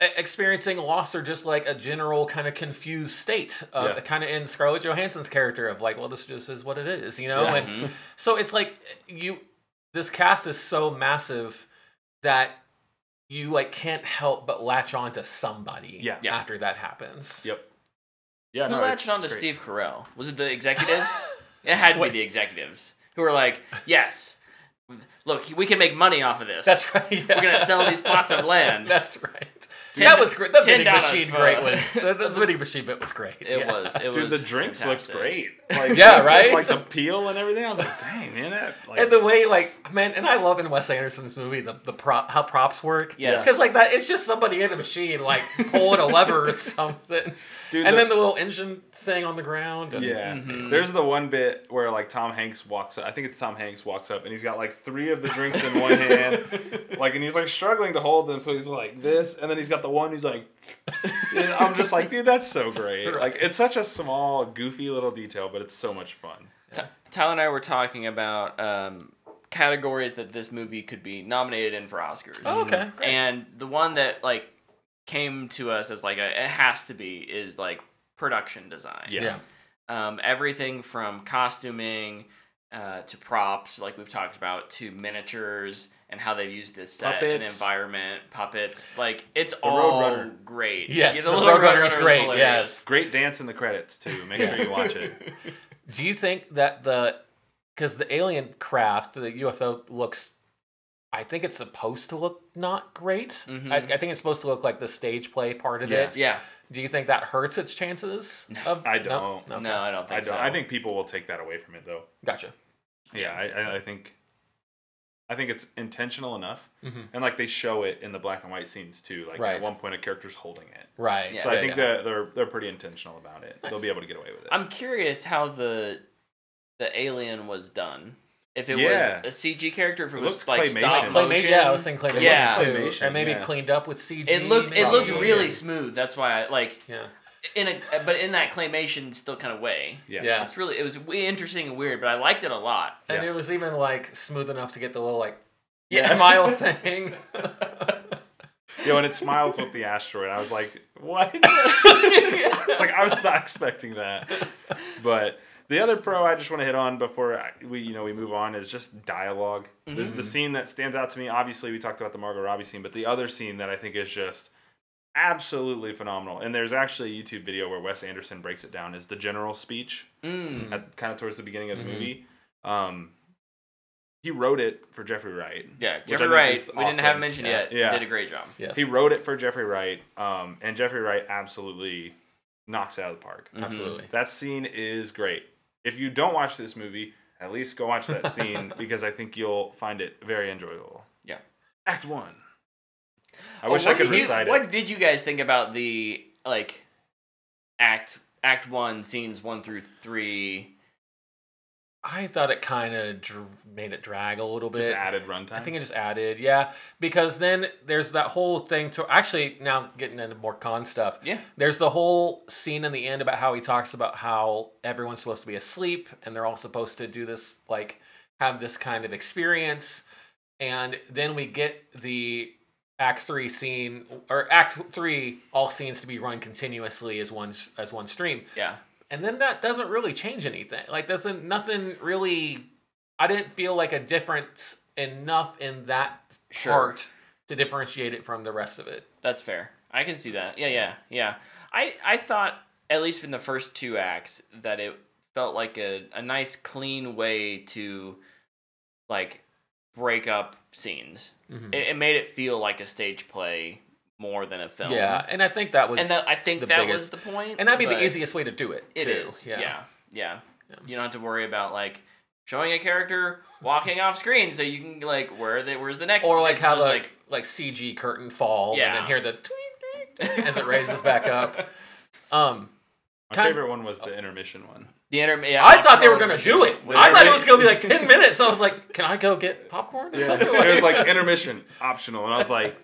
experiencing loss or just like a general kind of confused state. Uh, Yeah. Kind of in Scarlett Johansson's character of like, well, this just is what it is, you know? Yeah. And so it's like you, this cast is so massive that you like can't help but latch on to somebody Yeah. Yeah. after that happens. yep yeah Who no, latched on to great. Steve Carell? Was it the executives? it had to Wait. be the executives who were like, "Yes, look, we can make money off of this. That's right. yeah. We're gonna sell these plots of land." That's right. Ten- that was great. The vending machine for- great was the, the vending machine bit was great. It yeah. was. It Dude, was. the drinks fantastic. looked great. Like, Yeah, right? Like the peel and everything. I was like, dang, man, that. Like, And the way, like, man, and I love in Wes Anderson's movie the, the prop how props work. Yeah. because like that, it's just somebody in a machine like pulling a lever or something, Dude, and the- then the little engine sitting on the ground. And, yeah, Mm-hmm. there's the one bit where like Tom Hanks walks up. I think it's Tom Hanks walks up and he's got like three of the drinks in one hand, like, and he's like struggling to hold them. So he's like this, and then he's got the one. He's like, and I'm just like, dude, that's so great. Like, it's such a small, goofy little detail, but it's so much fun. T- Tyler and I were talking about um, categories that this movie could be nominated in for Oscars. Oh, okay. Great. And the one that like came to us as like a, it has to be is like production design. Yeah. yeah, Um, everything from costuming uh, to props, like we've talked about, to miniatures and how they've used this set and environment, puppets. Like it's The all Roadrunner. great. Yes, Yeah, the Little Roadrunner is great, hilarious. yes. Great dance in the credits too. Make sure you watch it. Do you think that the because the alien craft, the UFO looks, I think it's supposed to look not great. Mhm. I, I think it's supposed to look like the stage play part of Yeah. it. Yeah. Do you think that hurts its chances? Of, I don't. No, No, I don't I think don't. so. I think people will take that away from it though. Gotcha. Yeah, I, I, I think I think it's intentional enough, Mhm. and like they show it in the black and white scenes too. Like Right. at one point, a character's holding it. Right. Yeah. So I think yeah. that they're they're pretty intentional about it. They'll be able to get away with it. I'm curious how the the alien was done. If it Yeah. was a CG character, if it, It was looks like claymation. stop Claymation. motion. Yeah, I was thinking claymation Yeah. too, Claymation, or maybe yeah. cleaned up with CG. It looked it looked Probably, really yeah. smooth. That's why I like Yeah. in a but in that claymation still kind of way. yeah. Yeah. It's really it was we- interesting and weird, but I liked it a lot. And Yeah. it was even like smooth enough to get the little like Yeah. smile thing. Yeah, when it smiles with the asteroid, I was like, "What?" it's like I was not expecting that. But the other pro I just want to hit on before I, we, you know, we move on is just dialog The, Mm-hmm. the scene that stands out to me, obviously, we talked about the Margot Robbie scene, but the other scene that I think is just absolutely phenomenal, and there's actually a YouTube video where Wes Anderson breaks it down, is the general speech Mm. at kind of towards the beginning of the Mhm. movie. Um, he wrote it for Jeffrey Wright. Yeah, Jeffrey Wright. is We didn't have him mentioned Yeah. yet. Yeah. Did a great job. yes. He wrote it for Jeffrey Wright, um, and Jeffrey Wright absolutely knocks it out of the park. Mhm. Absolutely. That scene is great. If you don't watch this movie, at least go watch that scene because I think you'll find it very enjoyable. Yeah. Act one. I oh, wish Oh, I could you- recite What it. did you guys think about the like act act one scenes one through three? I thought it kind of dr- made it drag a little bit. Just added runtime. I think it just added, yeah, because then there's that whole thing to actually now getting into more con stuff. Yeah. There's the whole scene in the end about how he talks about how everyone's supposed to be asleep and they're all supposed to do this like have this kind of experience, and then we get the Act three scene or Act three all scenes to be run continuously as one as one stream Yeah. And then that doesn't really change anything like doesn't nothing really i didn't feel like a difference enough in that Sure. part to differentiate it from the rest of it That's fair. I can see that. Yeah, yeah, yeah. I I thought at least in the first two acts that it felt like a, a nice clean way to like break up scenes. Mhm. It, it made it feel like a stage play more than a film. yeah and i think that was And that, I think the that biggest- was the point. and that'd be the easiest way to do it It too. is. yeah, Yeah. yeah. Yeah. You don't have to worry about like showing a character walking off screen so you can like where the where's the next or like it's how just, the like, cg curtain fall yeah. and Yeah. then hear the tweet, tweet as it raises back up um My kind- favorite one was the intermission one. the inter- yeah, I thought they were gonna do it. I thought it was gonna be like ten minutes. I was like, "Can I go get popcorn or something?" it was like intermission optional, and I was like,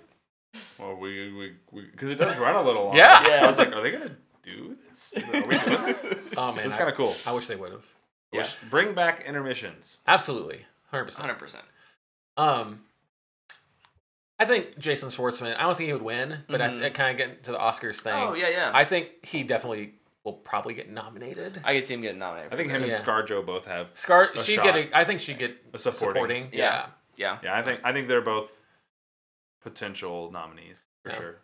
"Well, we we because it does run a little long." Yeah. Yeah. I was like, "Are they gonna do this? Are we doing this?" oh man, It's kind of cool. I wish they would have. Yeah. Wish- Bring back intermissions. Absolutely, hundred percent. hundred percent. Um, I think Jason Schwartzman. I don't think he would win, but. I, I kind of get to the Oscars thing. Oh yeah, yeah. I think he definitely will probably get nominated. I could see him getting nominated. I think for him this. Yeah. and ScarJo both have. Scar, A she shot. get. A, I think she get A supporting. Yeah. Yeah. Yeah, I think I think they're both potential nominees for Yeah. sure.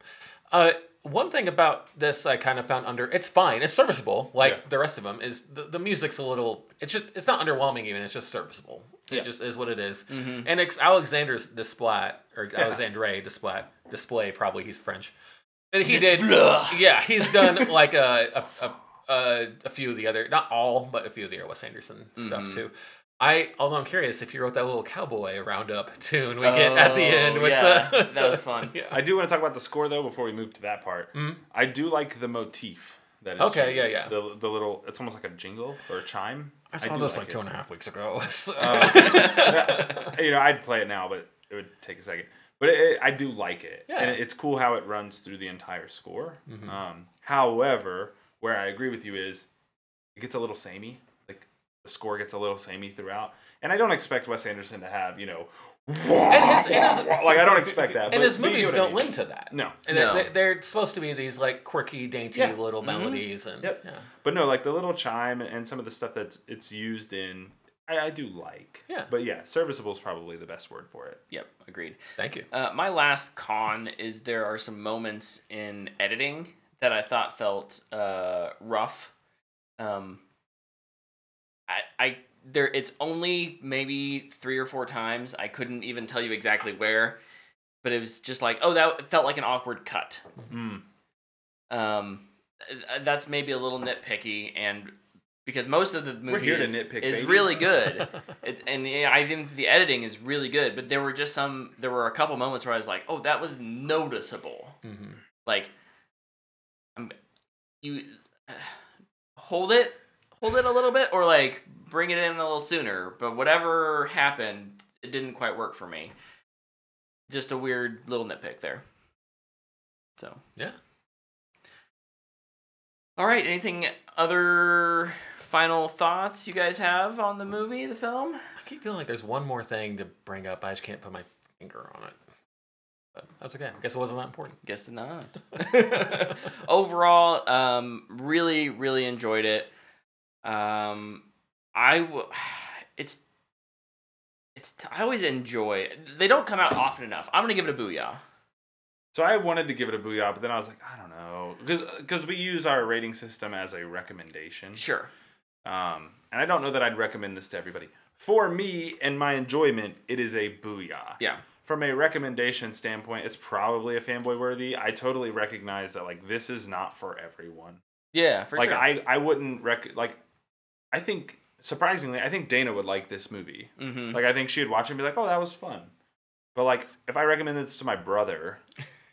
Uh, one thing about this I kind of found under it's fine, it's serviceable, like Yeah. the rest of them. Is the, the music's a little? It's just it's not underwhelming even. It's just serviceable. It Yeah. just is what it is. Mhm. And it's Alexander's Desplat or Yeah. Alexandre Desplat display. Probably he's French. And he did. Yeah, he's done like a a, a a a few of the other, not all, but a few of the other Wes Anderson stuff Mhm. too. I although I'm curious if you wrote that little cowboy roundup tune we get at the end Oh, with yeah, the that was fun. yeah. I do want to talk about the score though before we move to that part. Mhm. I do like the motif that is Okay, used. yeah, yeah. The, the little it's almost like a jingle or a chime. I saw do this like like two and a half weeks ago. so- Uh, you know, I'd play it now, but it would take a second. But it, it- I do like it, Yeah. and it's cool how it runs through the entire score. Mhm. Um, however, where I agree with you is it gets a little samey. Like the score gets a little samey throughout, and I don't expect Wes Anderson to have you know, And his- and his- like I don't expect that. and but- his movies get what I don't mean. lend to that. No, And No. they- they're supposed to be these like quirky, dainty Yeah. little Mhm. melodies, and Yep. yeah. but no, like the little chime and some of the stuff that's it's used in. I, I do like. Yeah. But yeah, serviceable is probably the best word for it. Yep, agreed. Thank you. Uh, my last con is there are some moments in editing that I thought felt uh, rough. Um, I, I there it's only maybe three or four times. I couldn't even tell you exactly where, but it was just like, oh, that felt like an awkward cut. Mm. Um, uh, that's maybe a little nitpicky, and because most of the movie We're here to is, nitpick, is really good. It, and I think the editing is really good, but there were just some. There were a couple moments where I was like, "Oh, that was noticeable." Mhm. Like, I'm, you hold it, hold it a little bit, or like bring it in a little sooner. But whatever happened, it didn't quite work for me. Just a weird little nitpick there. So Yeah. All right. Anything other final thoughts you guys have on the movie, the film? I keep feeling like there's one more thing to bring up. I just can't put my finger on it. But that's okay. I guess it wasn't that important. Guess not. Overall, um, really, really enjoyed it. Um, I will. it's it's I always enjoy. They don't come out often enough. I'm gonna give it a booyah. So I wanted to give it a booyah, but then I was like, I don't know, because because we use our rating system as a recommendation, Sure. um, and I don't know that I'd recommend this to everybody. For me and my enjoyment, it is a booyah. Yeah. From a recommendation standpoint, it's probably a fanboy worthy. I totally recognize that like this is not for everyone. Yeah. For like sure. Like I I wouldn't rec like I think surprisingly I think Dana would like this movie. mm-hmm. Like I think she'd watch it and be like, "Oh, that was fun." But like if I recommended this to my brother,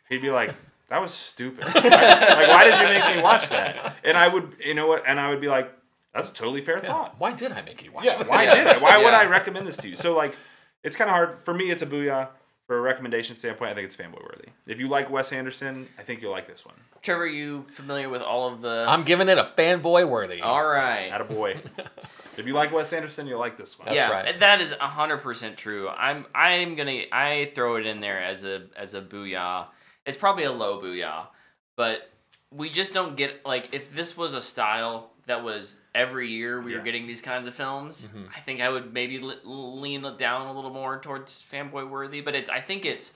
He'd be like, "That was stupid. like, why did you make me watch that?" And I would, you know what? And I would be like, "That's a totally fair thought." Why did I make you watch Yeah, that? why did I? Why would I recommend this to you? So like, it's kind of hard for me. It's a booyah. For a recommendation standpoint, I think it's fanboy worthy. If you like Wes Anderson, I think you'll like this one. Trevor, you familiar with all of the? I'm giving it a fanboy worthy. all right. Attaboy. if you like Wes Anderson, you'll like this one. That's yeah, right. that is hundred percent true. I'm I'm gonna I throw it in there as a as a booyah. It's probably a low booyah, but we just don't get like if this was a style that was every year we were getting these kinds of films. Mm-hmm. I think I would maybe le- lean down a little more towards fanboy worthy, but it's I think it's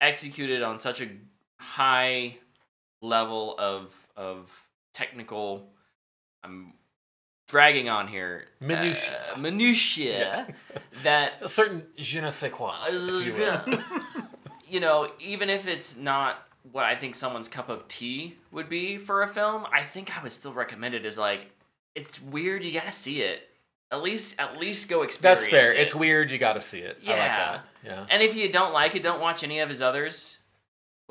executed on such a high level of of technical. I'm dragging on here Minutia. uh, minutia that a certain je ne sais quoi. you you know, even if it's not what I think someone's cup of tea would be for a film, I think I would still recommend it as like it's weird, you gotta see it. At least at least go experience That's fair. it. It's weird. You got to see it. I like Yeah. that. Yeah. And if you don't like it, don't watch any of his others.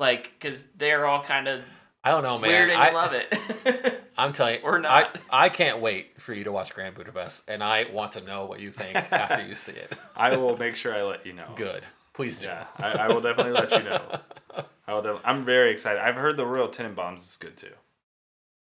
Like, because they're all kind of I don't know, man. weird and I, you love it. I'm telling you, Or not. I, I can't wait for you to watch Grand Budapest, and I want to know what you think after you see it. I will make sure I let you know. Good. Please do. Yeah, I, I will definitely let you know. I will. Def- I'm very excited. I've heard the Royal Tenenbaums is good too.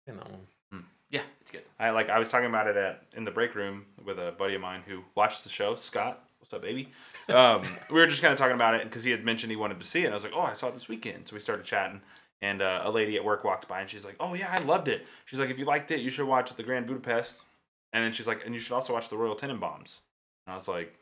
You know. yeah, it's good. I like. I was talking about it at in the break room with a buddy of mine who watched the show. Scott, what's up, baby? Um, we were just kind of talking about it because he had mentioned he wanted to see it. And I was like, oh, I saw it this weekend. So we started chatting, and uh, a lady at work walked by and she's like, oh yeah, I loved it. She's like, if you liked it, you should watch the Grand Budapest. And then she's like, and you should also watch the Royal Tenenbaums. And I was like,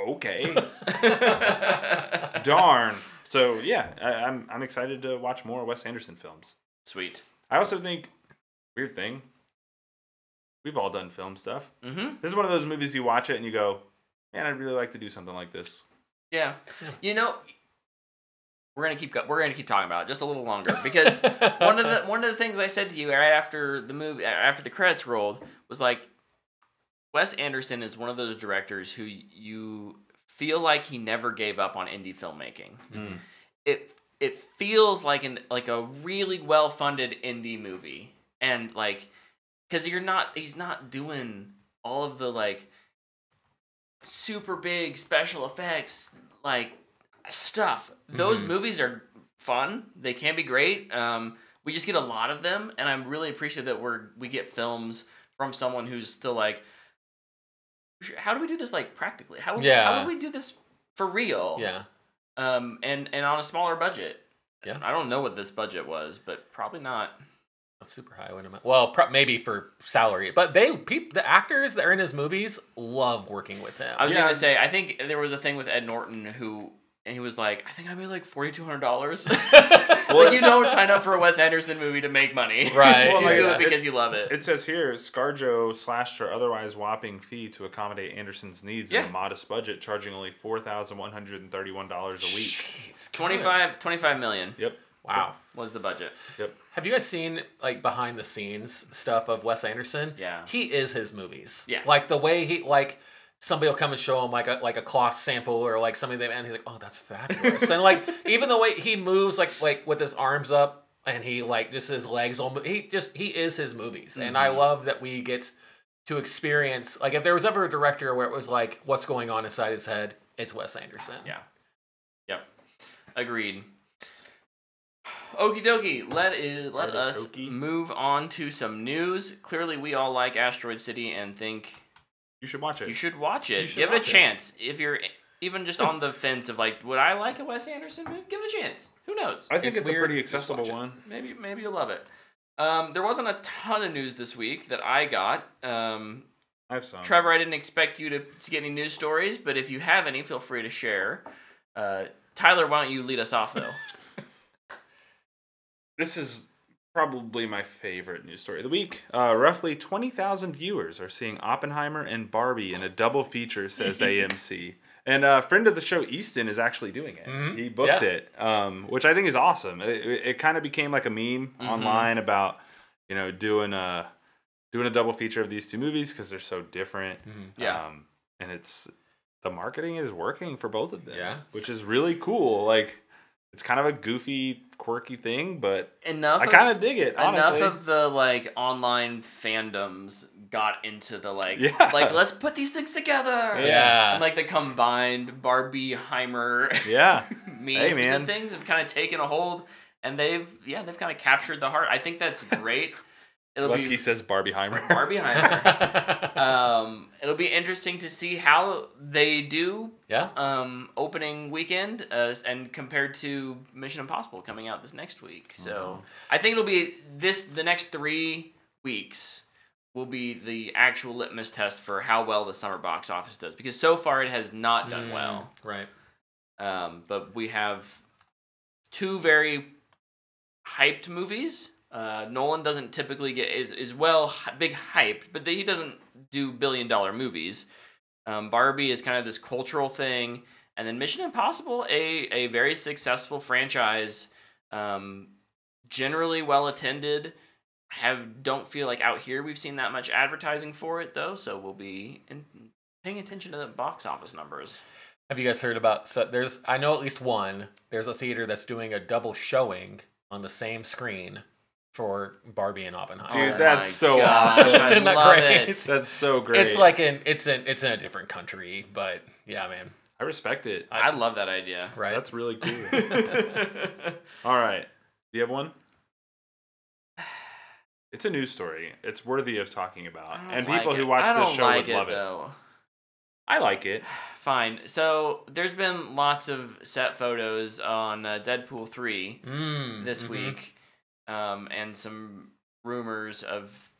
okay, darn. So yeah, I, I'm I'm excited to watch more Wes Anderson films. Sweet. I also think weird thing. We've all done film stuff. Mm-hmm. This is one of those movies you watch it and you go, "Man, I'd really like to do something like this." Yeah. You know, we're gonna keep go- we're gonna keep talking about it just a little longer because one of the one of the things I said to you right after the movie after the credits rolled was like Wes Anderson is one of those directors who you feel like he never gave up on indie filmmaking. Mm. It it feels like an like a really well funded indie movie and like because you're not he's not doing all of the like super big special effects like stuff those Mhm. movies are fun they can be great um, we just get a lot of them and i'm really appreciative that we're we get films from someone who's still like how do we do this like practically how, how Yeah. do we do this for real Yeah. um and and on a smaller budget Yeah. i don't know what this budget was but probably not Not super high. Wait a minute. Well, pro- maybe for salary, but they peop, the actors that are in his movies love working with him. I was Yeah. gonna say, I think there was a thing with Ed Norton who, and he was like, I think I made like forty two hundred dollars. like you don't sign up for a Wes Anderson movie to make money, Right, you Well, do like, it because you love it. It says here, ScarJo slashed her otherwise whopping fee to accommodate Anderson's needs in a modest budget, charging only four thousand one hundred and thirty-one dollars a week. Jeez, 25, 25 million Yep. Wow. was the budget. Yep. Have you guys seen like behind the scenes stuff of Wes Anderson? Yeah. He is his movies. Yeah. Like the way he like somebody will come and show him like a like a cloth sample or like something that and he's like, Oh, that's fabulous. and like even the way he moves like like with his arms up and he like just his legs all he just he is his movies. And I Mhm. love that we get to experience like if there was ever a director where it was like what's going on inside his head, it's Wes Anderson. Yeah. Yep. Agreed. Okie dokie. Let is let us move on to some news. Clearly, we all like Asteroid City and think You should watch it. You should watch it. Should Give it a watch it. chance. If you're even just on the fence of like, would I like a Wes Anderson movie? Give it a chance. Who knows? I think It's it's, a pretty accessible watch it. one. Maybe maybe you'll love it. Um, there wasn't a ton of news this week that I got. Um, I have some. Trevor, I didn't expect you to, to get any news stories, but if you have any, feel free to share. Uh, Tyler, why don't you lead us off though? This is probably my favorite news story of the week. Uh, roughly 20,000 viewers are seeing Oppenheimer and Barbie in a double feature, says AMC. And a friend of the show, Easton, is actually doing it. Mhm. He booked Yeah. it, um, which I think is awesome. It, it, it kind of became like a meme online about, you know, doing a doing a double feature of these two movies because they're so different. Mhm. Yeah. Um, and it's the marketing is working for both of them. Yeah. Which is really cool. Like it's kind of a goofy, quirky thing, but enough. I kind of dig it. Honestly, enough of the like online fandoms got into the like Yeah. like let's put these things together. Yeah. And like the combined Barbie Barbieheimer yeah, memes Hey, and things have kind of taken a hold and they've yeah, they've kind of captured the heart. I think that's great. It'll be says Barbieheimer. Barbieheimer. um, it'll be interesting to see how they do yeah. um, opening weekend uh, and compared to Mission Impossible coming out this next week. So I think it'll be this the next three weeks will be the actual litmus test for how well the summer box office does because so far it has not done Mm, well. Right. Um, but we have two very hyped movies. Uh, Nolan doesn't typically get is is well big hyped, but he doesn't do billion dollar movies. Um, Barbie is kind of this cultural thing, and then Mission Impossible, a a very successful franchise, um, generally well attended. Have don't feel like out here we've seen that much advertising for it though, so we'll be in, paying attention to the box office numbers. Have you guys heard about? So there's, I know at least one. There's a theater that's doing a double showing on the same screen for Barbie and Oppenheimer. Dude, Oh that's my so gosh, awesome. I love great? it. That's so great. It's like in it's in it's in a different country, but yeah, man. I respect it. I love that idea. Right. That's really cool. All right, do you have one? It's a news story. It's worthy of talking about, and people it. who watch this show like would love it. I like it. Fine. So there's been lots of set photos on uh, Deadpool three Mm, this mhm. week, um, and some rumors of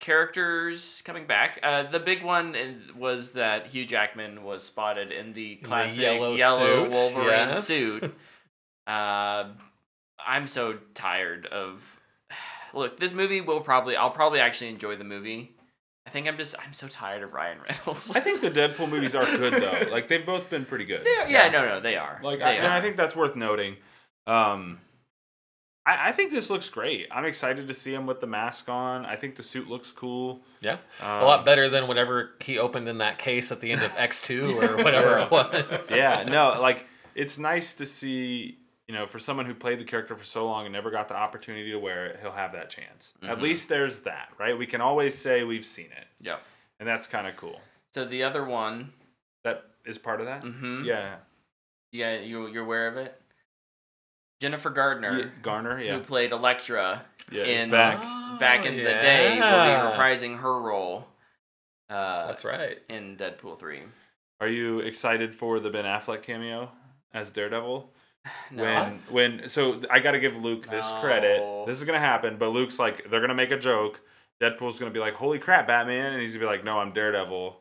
characters coming back. Uh, the big one was that Hugh Jackman was spotted in the the classic yellow yellow, suit, Wolverine yes. suit. Uh, I'm so tired of. Look, this movie will probably. I'll probably actually enjoy the movie. I think I'm just. I'm so tired of Ryan Reynolds. I think the Deadpool movies are good though. Like they've both been pretty good. They're- yeah, no, no, they are. Like, they I, and I think that's worth noting. Um, I, I think this looks great. I'm excited to see him with the mask on. I think the suit looks cool. Yeah, Um, a lot better than whatever he opened in that case at the end of X two or whatever it was. yeah, no, like it's nice to see. You know, for someone who played the character for so long and never got the opportunity to wear it, he'll have that chance. At Mhm. least there's that, right? We can always say we've seen it, Yeah, and that's kind of cool. So the other one, That is part of that. mm-hmm. Yeah. yeah, you you're aware of it. Jennifer Gardner, yeah, Garner. Yeah, who played Elektra yeah, in back. back in the day, will be reprising her role. Uh, That's right. in Deadpool three. Are you excited for the Ben Affleck cameo as Daredevil? No, when when so I got to give Luke this credit. This is gonna happen, but Luke's like they're gonna make a joke. Deadpool's gonna be like, "Holy crap, Batman!" and he's gonna be like, "No, I'm Daredevil."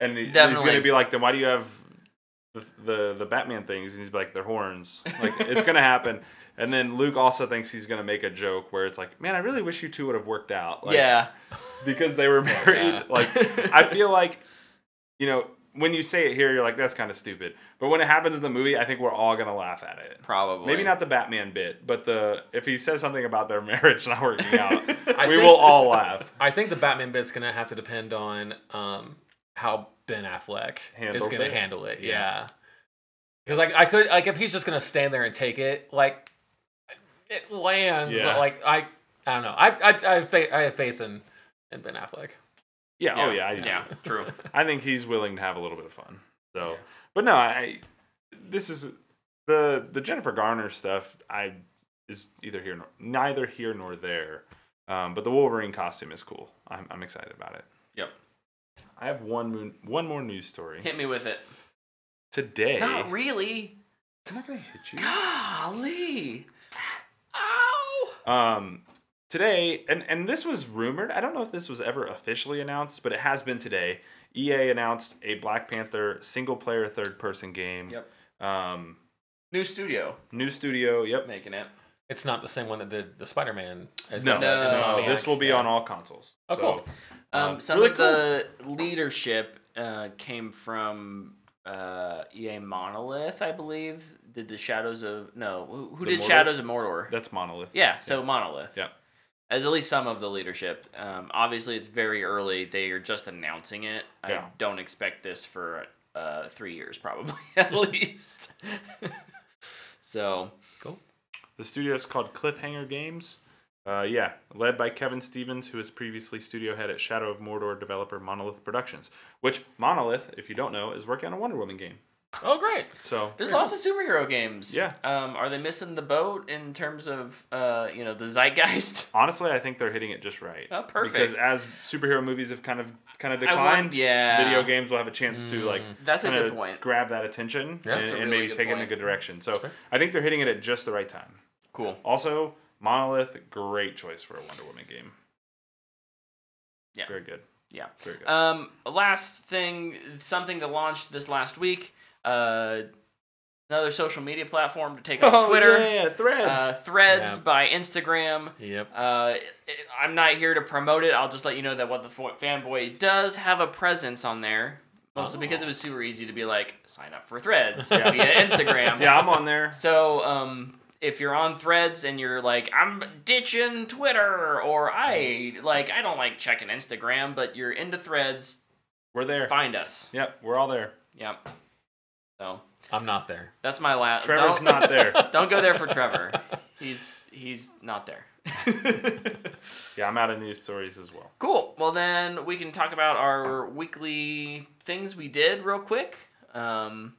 And he- he's gonna be like, "Then why do you have the the, the Batman things?" And he's like, "They're horns." Like it's gonna happen. And then Luke also thinks he's gonna make a joke where it's like, "Man, I really wish you two would have worked out." Like, yeah, because they were married. Like I feel like, you know, when you say it here, you're like, that's kind of stupid. But when it happens in the movie, I think we're all gonna laugh at it. probably. Maybe not the Batman bit, but the if he says something about their marriage not working out, we think- will all laugh. I think the Batman bit's gonna have to depend on um, how Ben Affleck Handles is gonna it? handle it. Yeah. Yeah, because like I could like if he's just gonna stand there and take it, like it lands. Yeah. But like I, I don't know. I I I have, fa- I have faith in in Ben Affleck. Yeah, oh yeah, I, yeah, true. I think he's willing to have a little bit of fun. So, Yeah. but no, I this is the the Jennifer Garner stuff. I is either here nor neither here nor there. Um, but the Wolverine costume is cool. I'm I'm excited about it. Yep. I have one moon, one more news story Hit me with it. today. Not really. I'm not gonna hit you. Golly. Ow. Um, today, and and this was rumored. I don't know if this was ever officially announced, but it has been today. EA announced a Black Panther single player third person game. Yep. Um, New studio new studio. Yep. making it. It's not the same one that did the Spider Man. No, No. no, this will be Yeah. on all consoles. Oh, cool. Um, Um, some really of the leadership uh, came from uh, EA Monolith, I believe. Did the Shadows of no? Who, who did Mordor? Shadows of Mordor? That's Monolith. yeah, so Monolith. Yeah. As at least some of the leadership. Um, obviously, it's very early. They are just announcing it. I Yeah. don't expect this for uh, three years, probably at least. So Cool. The studio is called Cliffhanger Games. Uh, yeah, led by Kevin Stephens, who is previously studio head at Shadow of Mordor developer Monolith Productions. Which Monolith, if you don't know, is working on a Wonder Woman game. Oh, great. So there's lots of superhero games. Yeah. Um, are they missing the boat in terms of uh, you know, the zeitgeist? honestly, I think they're hitting it just right. Oh, perfect. Because as superhero movies have kind of kind of declined, yeah. video games will have a chance to like That's a good point. grab that attention Yeah, and, really maybe take it in a good direction. So. I think they're hitting it at just the right time. Cool. Also, Monolith, great choice for a Wonder Woman game. Yeah. Very good. Yeah. Very good. Um, last thing, something that launched this last week. Uh, another social media platform to take on Twitter. Oh, yeah, threads. Uh, threads Yeah. by Instagram. Yep. Uh, it- I'm not here to promote it. I'll just let you know that what the Fo- fanboy does have a presence on there. Mostly because it was super easy to be like sign up for Threads Yeah. via Instagram. yeah, I'm on there. So um, if you're on Threads and you're like I'm ditching Twitter or I like I don't like checking Instagram, but you're into Threads, We're there. find us. Yep, we're all there. Yep. So I'm not there. that's my last. Trevor's don't, not there. Don't go there for Trevor. He's he's not there. yeah, I'm out of news stories as well. Cool. Well, then we can talk about our weekly things we did real quick, um,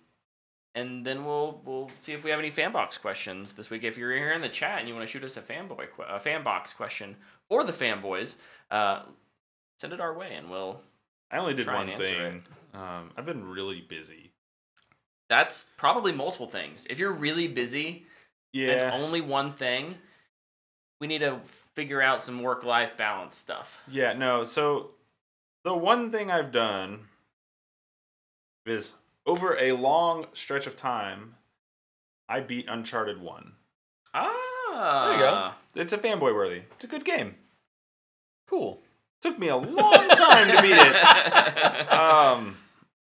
and then we'll we'll see if we have any fanbox questions this week. If you're here in the chat and you want to shoot us a fanboy a fanbox question or the fanboys, uh, send it our way and we'll. I only did one thing. Um, I've been really busy. That's probably multiple things. If you're really busy Yeah. and only one thing, we need to figure out some work life balance stuff. Yeah, no. So the one thing I've done is over a long stretch of time, I beat Uncharted 1. Ah, There you go. It's a fanboy worthy. It's a good game. Cool. Took me a long time to beat it. Um,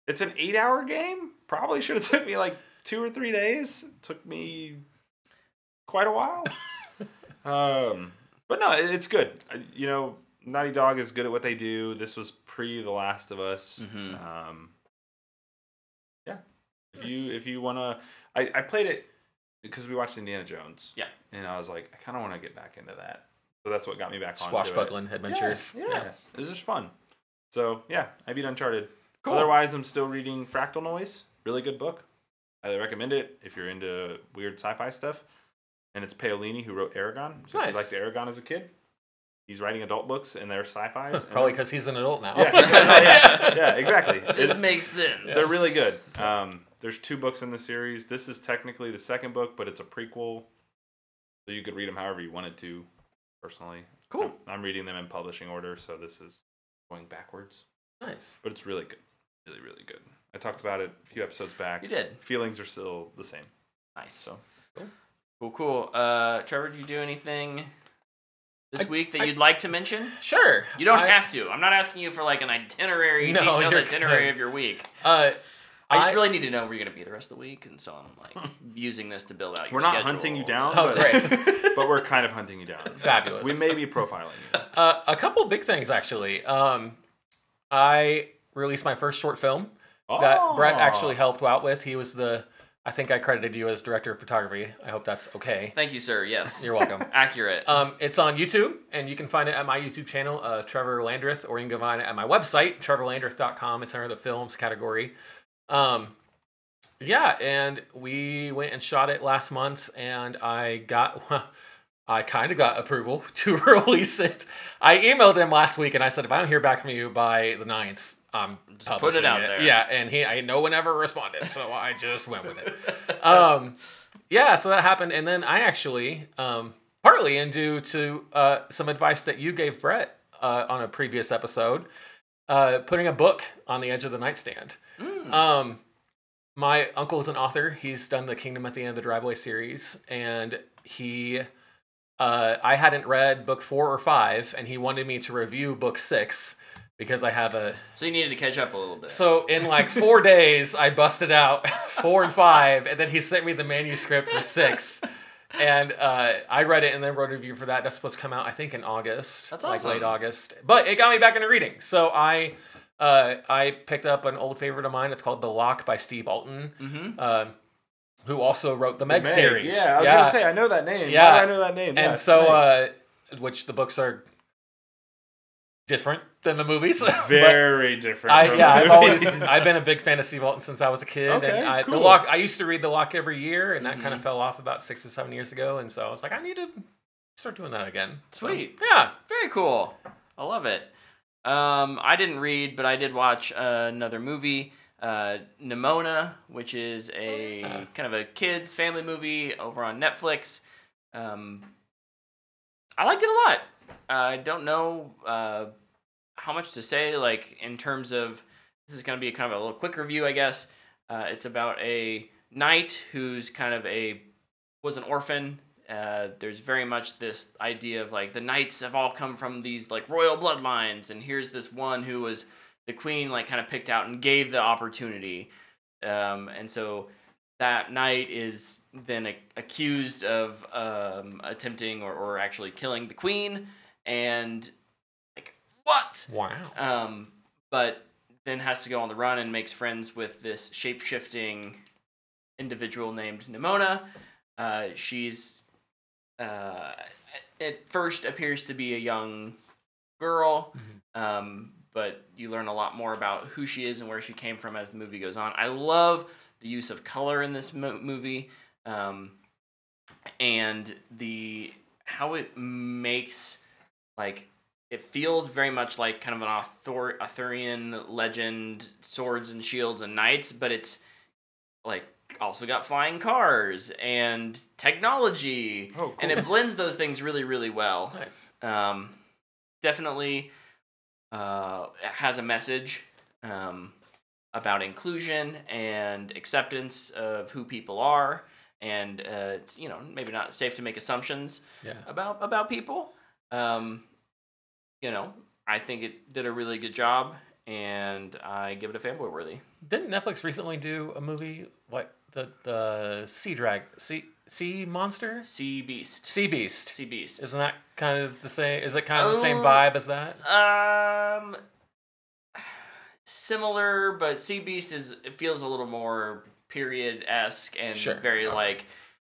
it's an eight hour game. Probably should have took me like two or three days. It took me quite a while. um, but no, it's good. You know, Naughty Dog is good at what they do. This was pre The Last of Us. Mhm. Um, yeah. If you if you wanna, I I played it because we watched Indiana Jones. Yeah. And I was like, I kind of want to get back into that. So that's what got me back on Swashbuckling adventures. yeah, yeah. it was just fun. So yeah, I beat Uncharted. Cool. Otherwise, I'm still reading Fractal Noise. Really good book. Highly recommend it if you're into weird sci-fi stuff. And it's Paolini who wrote Eragon. So if Nice. you liked Eragon as a kid, he's writing adult books and they're sci-fi. Probably because he's an adult now. yeah, yeah, yeah, exactly. This It's- makes sense. they're really good. Um, there's two books in the series. This is technically the second book, but it's a prequel, so you could read them however you wanted to. Personally, Cool. I'm, I'm reading them in publishing order, so this is going backwards, Nice. but it's really good, really, really good. I talked about it a few episodes back. You did. Feelings are still the same. Nice. So Cool, cool. Uh, Trevor, did you do anything this I- week that I- you'd like to mention? Sure. You don't I- have to. I'm not asking you for like an itinerary, No, detailed itinerary good. of your week. Uh, I just I- really need to know where you're gonna be the rest of the week, and so I'm like using this to build out your we're not schedule. hunting you down, Oh, but, great. but we're kind of hunting you down. Fabulous. We may be profiling you. Uh, a couple big things actually. Um, I released my first short film that Brett Oh. actually helped out with. He was the, I think I credited you as director of photography. I hope that's okay. Thank you, sir. Yes. You're welcome. Accurate. Um, it's on YouTube, and you can find it at my YouTube channel, uh, Trevor Landreth, or you can find it at my website, trevorlandreth.com. It's under the films category. Um, yeah, and we went and shot it last month, and I got, well, I kind of got approval to release it. I emailed him last week, and I said, if I don't hear back from you by the 9th, I'm Just put it out there. Yeah, and he, I, no one ever responded, so I just went with it um, yeah, so that happened, and then I actually, um, partly in due to uh, some advice that you gave Brett uh, on a previous episode, uh, putting a book on the edge of the nightstand. Um, my uncle is an author. He's done the Kingdom at the End of the Driveway series, and he, uh, I hadn't read book four or five, and he wanted me to review book six because I have a so you needed to catch up a little bit. so in like four days, I busted out four and five, and then he sent me the manuscript for six. And uh, I read it and then wrote a review for that. That's supposed to come out, I think, in August. That's like late. August. But it got me back into reading. So I uh, I picked up an old favorite of mine. It's called The Loch by Steve Alten. mm-hmm. Um who also wrote the Meg, Meg, series. Yeah, I was gonna say I know that name. Yeah. I know that name? and Yeah, so, uh, which the books are different than the movies. very different. I yeah, the I've always. I've been a big fan of Steve Walton since I was a kid. Okay, and I, the Loch I used to read the Loch every year, and that kind Mm-hmm. of fell off about six or seven years ago. And so I was like, I need to start doing that again. So, Sweet. yeah. Very cool. I love it. Um, I didn't read, but I did watch uh, another movie, uh, Nimona, which is a Ah. kind of a kids family movie over on Netflix. Um, I liked it a lot. I don't know uh, how much to say, like in terms of this is going to be kind of a little quick review, I guess. Uh, it's about a knight who's kind of a was an orphan. Uh, there's very much this idea of like the knights have all come from these like royal bloodlines, and here's this one who was the queen like kind of picked out and gave the opportunity, um, and so that knight is then a- accused of um, attempting or, or actually killing the queen, and like what? Wow. Um, but then has to go on the run and makes friends with this shape shifting individual named Nimona. Uh, she's uh, at first appears to be a young girl, um, but you learn a lot more about who she is and where she came from as the movie goes on. I love the use of color in this mo- movie, um, and the how it makes like it feels very much like kind of an Arthur- Arthurian legend, swords and shields and knights, but it's like also got flying cars and technology, Oh, and it blends those things really, really well. Nice. Um, definitely uh, has a message um, about inclusion and acceptance of who people are, and uh, it's you know maybe not safe to make assumptions Yeah. about about people. Um, you know, I think it did a really good job, and I give it a fanboy worthy. Didn't Netflix recently do a movie like the the sea drag sea sea monster Sea Beast. sea beast? Sea Beast. Isn't that kind of the same? Is it kind of the same Oh. vibe as that? Um, similar, but Sea Beast is it feels a little more period esque and Sure, very okay. like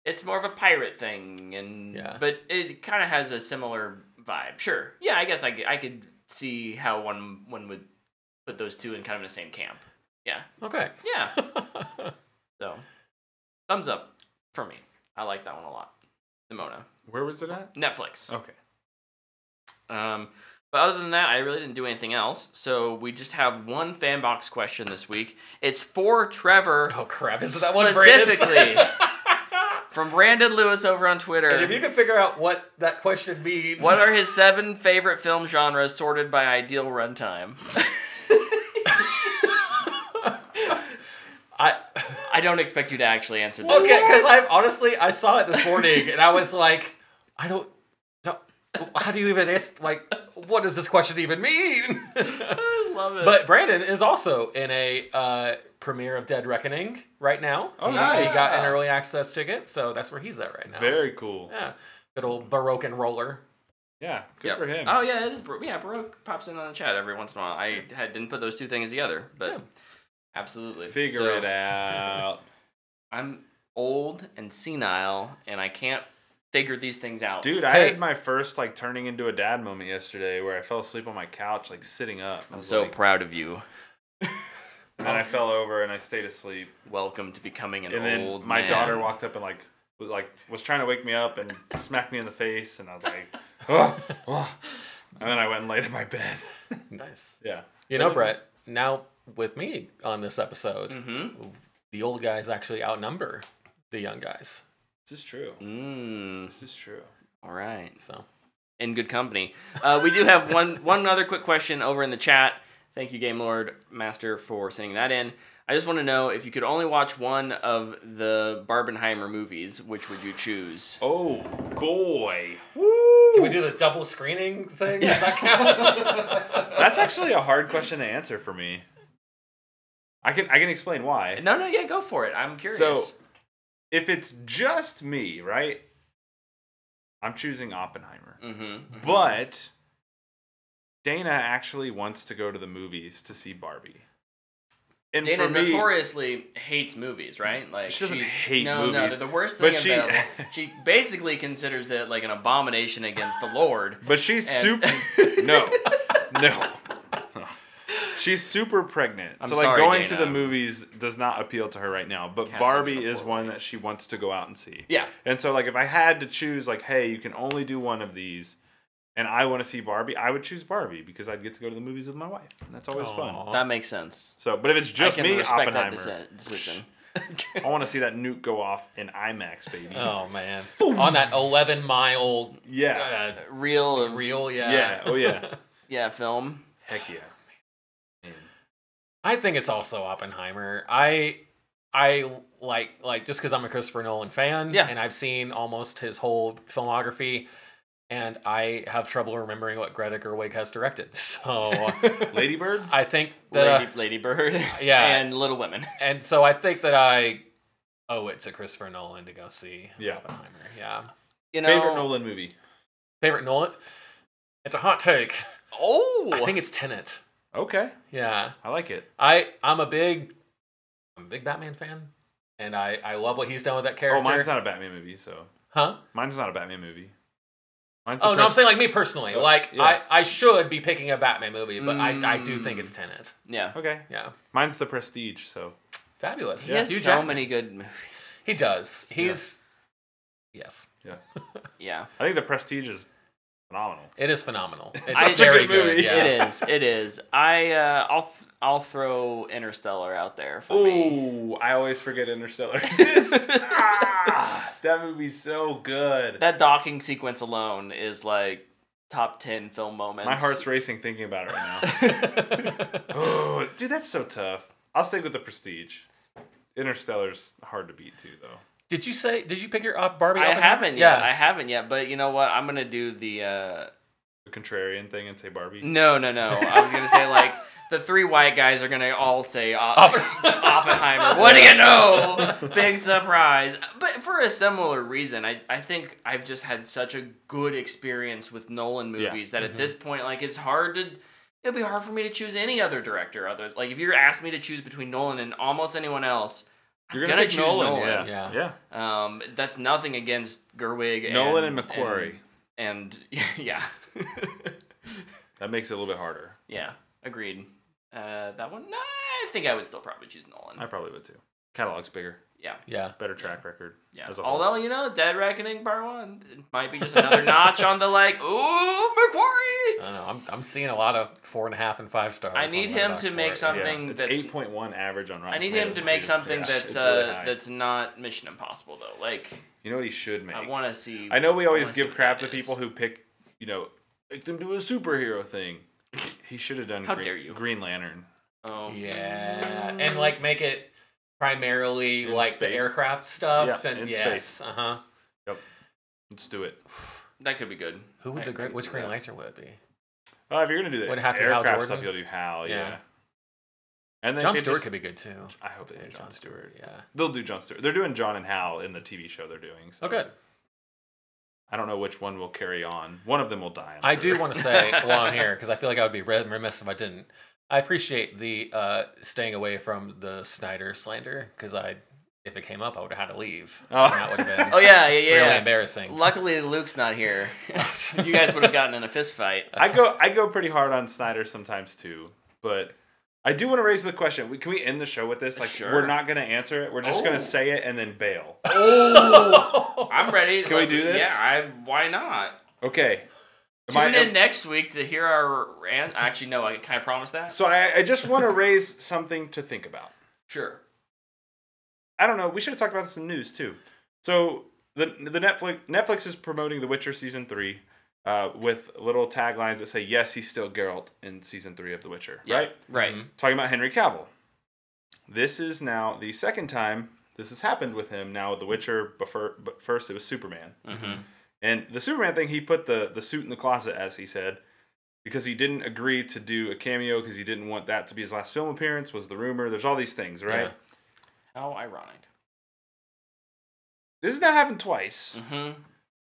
it's more of a pirate thing, and Yeah. but it kind of has a similar vibe. Sure, yeah, I guess I, could- I could see how one one would put those two in kind of the same camp. Yeah, Okay. yeah. so, thumbs up for me. I like that one a lot. Nimona, Where was it at? Netflix. Okay. Um, but other than that, I really didn't do anything else. So we just have one fan box question this week. It's for Trevor oh crap! Is that one specifically from Brandon Lewis over on Twitter. and if you can figure out what that question means, what are his seven favorite film genres sorted by ideal runtime? I I don't expect you to actually answer this. okay? Because I honestly I saw it this morning and I was like, I don't. don't how do you even ask? Like, what does this question even mean? I love it. But Brandon is also in a uh, premiere of Dead Reckoning right now. Oh, he, nice. He got an early access ticket, so that's where he's at right now. Very cool. yeah, good old Baroque and roller. Yeah, good Yep. for him. Oh yeah, it is. Bar- Yeah, Baroque pops in on the chat every once in a while. I had, didn't put those two things together, but Yeah. Absolutely Figure So- it out. I'm old and senile, and I can't figure these things out. Dude, I Hey. had my first like turning into a dad moment yesterday where I fell asleep on my couch, like sitting up. I I'm so like- proud of you. and then I fell over and I stayed asleep. Welcome to becoming an and then old my man. daughter walked up and like was like was trying to wake me up and smacked me in the face, and I was like, oh, oh. and then I went and laid in my bed. Nice. yeah. You know, Brett. Now with me on this episode, Mm-hmm. the old guys actually outnumber the young guys. This is true. Mm, This is true. all right. So In good company. Uh, we do have one one other quick question over in the chat. Thank you, Game Lord Master, for sending that in. I just want to know if you could only watch one of the Barbenheimer movies, which would you choose? Oh boy. can we do the double screening thing? Does that count? That's actually a hard question to answer for me. I can I can explain why. No, no, yeah, go for it. I'm curious. So, if it's just me, right? I'm choosing Oppenheimer. mm-hmm. But Dana actually wants to go to the movies to see Barbie. and Dana me, notoriously hates movies, right? Like She doesn't she's, hate no, No, movies, the worst thing she- about she basically considers it like an abomination against the Lord. but she's And- super. no, no. She's super pregnant, I'm so like sorry, going to the movies does not appeal to her right now. But Casting Barbie is one lady. that she wants to go out and see. Yeah. And so like if I had to choose, like, hey, you can only do one of these, and I want to see Barbie, I would choose Barbie because I'd get to go to the movies with my wife, and that's always fun. That makes sense. So, but if it's just I can me, respect Oppenheimer, deci- decision. I want to see that nuke go off in IMAX, baby. Oh man, on that 11 mile Yeah. uh, Real of reel, yeah. Yeah. Oh yeah. yeah film. Heck yeah. Man. I think it's also Oppenheimer. I I like like just because I'm a Christopher Nolan fan, Yeah. and I've seen almost his whole filmography, and I have trouble remembering what Greta Gerwig has directed. So Lady Bird. I think that, uh, Lady, Lady Bird. Yeah. and Little Women. and so I think that I owe it to Christopher Nolan to go see Yeah. Oppenheimer. Yeah, You know, Favorite Nolan movie. favorite Nolan. It's a hot take. Oh, I think it's Tenet. Okay, Yeah, I like it. I I'm a big I'm a big Batman fan, and I I love what he's done with that character. Oh, mine's not a Batman movie, so huh? mine's not a Batman movie. Mine's the Oh no, I'm saying like me personally. Like yeah. I I should be picking a Batman movie, but I I do think Mm. it's Tenet. yeah. Okay, Yeah, mine's the Prestige. So fabulous. He has Hugh so Jackman. many good movies. He does. He's yes. yeah, Yeah, I think the Prestige is phenomenal. It is phenomenal. It's such a very good good. movie. Yeah. it is. It is. I uh, I'll th- I'll throw Interstellar out there for me. Oh, I always forget Interstellar. ah, that movie's so good. That docking sequence alone is like top ten film moments. My heart's racing thinking about it right now. oh, dude, that's so tough. I'll stick with the Prestige. Interstellar's hard to beat too, though. Did you say? Did you pick your up Barbie? I haven't yet. I haven't yet. But you know what? I'm gonna do the. Uh, The contrarian thing and say Barbie. no, no, no. I was gonna say like the three white guys are gonna all say Op- Oppenheimer. Oppenheimer. What do you know? Big surprise. But for a similar reason, I, I think I've just had such a good experience with Nolan Yeah. movies that at this point, like it's hard to. It'll be hard for me to choose any other director other like if you're asked me to choose between Nolan and almost anyone else, You're gonna, gonna choose Nolan. Nolan. Yeah. Yeah. yeah. um, that's nothing against Gerwig. Nolan and, and McQuarrie. and, and yeah, That makes it a little bit harder. yeah, agreed. Uh, that one, nah, I think I would still probably choose Nolan. I probably would too. Catalog's bigger, yeah. Yeah. better track record. Yeah. as a whole. Although you know, Dead Reckoning Part One it might be just another notch on the like, ooh, McQuarrie. I don't know. I'm, I'm seeing a lot of four and a half and five stars. I need him to make it. some- Yeah, something that's- eight point one average on Rotten I need him to make something Yeah, that's it's really uh high. that's not Mission Impossible though. Like you know what he should make. I want to see. I know we always give crap to is. people who pick, you know, make them do a superhero thing. He should have done. How Green, dare you. Green Lantern. Oh Yeah, and like make it primarily In like the aircraft stuff. Yeah, and in yes, space. uh huh. Yep. Let's do it. that could be good. Who would I- the great? Which see Green that. Lantern would it be? Oh, if you're gonna do the Would it have to be Hal aircraft Jordan? stuff, you'll do Hal. Yeah. Yeah. And then John Stewart just- could be good too. I hope they do John Stewart. Yeah. They'll do John Stewart. They're doing John and Hal in the TV show they're doing. So Oh, good. I don't know which one will carry on. One of them will die. I'm I sure. do want to say while I'm here because I feel like I would be red- remiss if I didn't. I appreciate the uh, staying away from the Snyder slander because I, if it came up, I would have had to leave. Oh. That would have been Oh yeah, yeah, yeah. really embarrassing. Luckily, Luke's not here. you guys would have gotten in a fist fight. I go I go pretty hard on Snyder sometimes too, but I do want to raise the question. We- Can we end the show with this? Like Sure. we're not going to answer it. We're just going Oh. to say it and then bail. Oh, I'm ready. Can we do this? Yeah, I. Why not? Okay. Am Tune I- in next week to hear our rant. Actually, no. I, can I promise that? So I, I just want to raise something to think about. Sure. I don't know. We should have talked about this in news too. So the the Netflix Netflix is promoting The Witcher season three, uh, with little taglines that say "Yes, he's still Geralt" in season three of The Witcher. Yeah, Right. Right. Mhm. Talking about Henry Cavill. This is now the second time this has happened with him. Now with The Witcher, before, but first it was Superman. Mm-hmm. And the Superman thing, he put the the suit in the closet, as he said, because he didn't agree to do a cameo because he didn't want that to be his last film appearance. Was the rumor? There's all these things, right? Yeah. How ironic. This has now happened twice. Mm-hmm.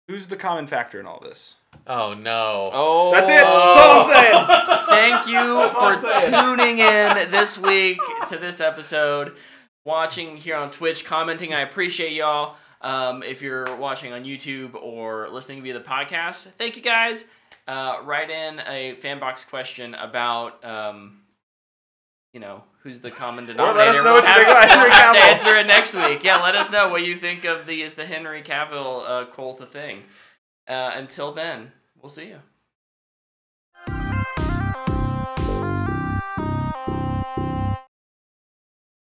Who's the common factor in all this? Oh no. Oh, That's it. That's all I'm saying. Thank you for tuning in this week to this episode, watching here on Twitch, commenting. I appreciate y'all. Um, if you're watching on YouTube or listening via the podcast, thank you guys. Uh, write in a fan box question about, um, you know, who's the common denominator. let us know We'll you have, think about Henry we'll have to answer it next week. Yeah, let us know what you think of the is the Henry Cavill uh, cult a thing. Uh, until then, we'll see you.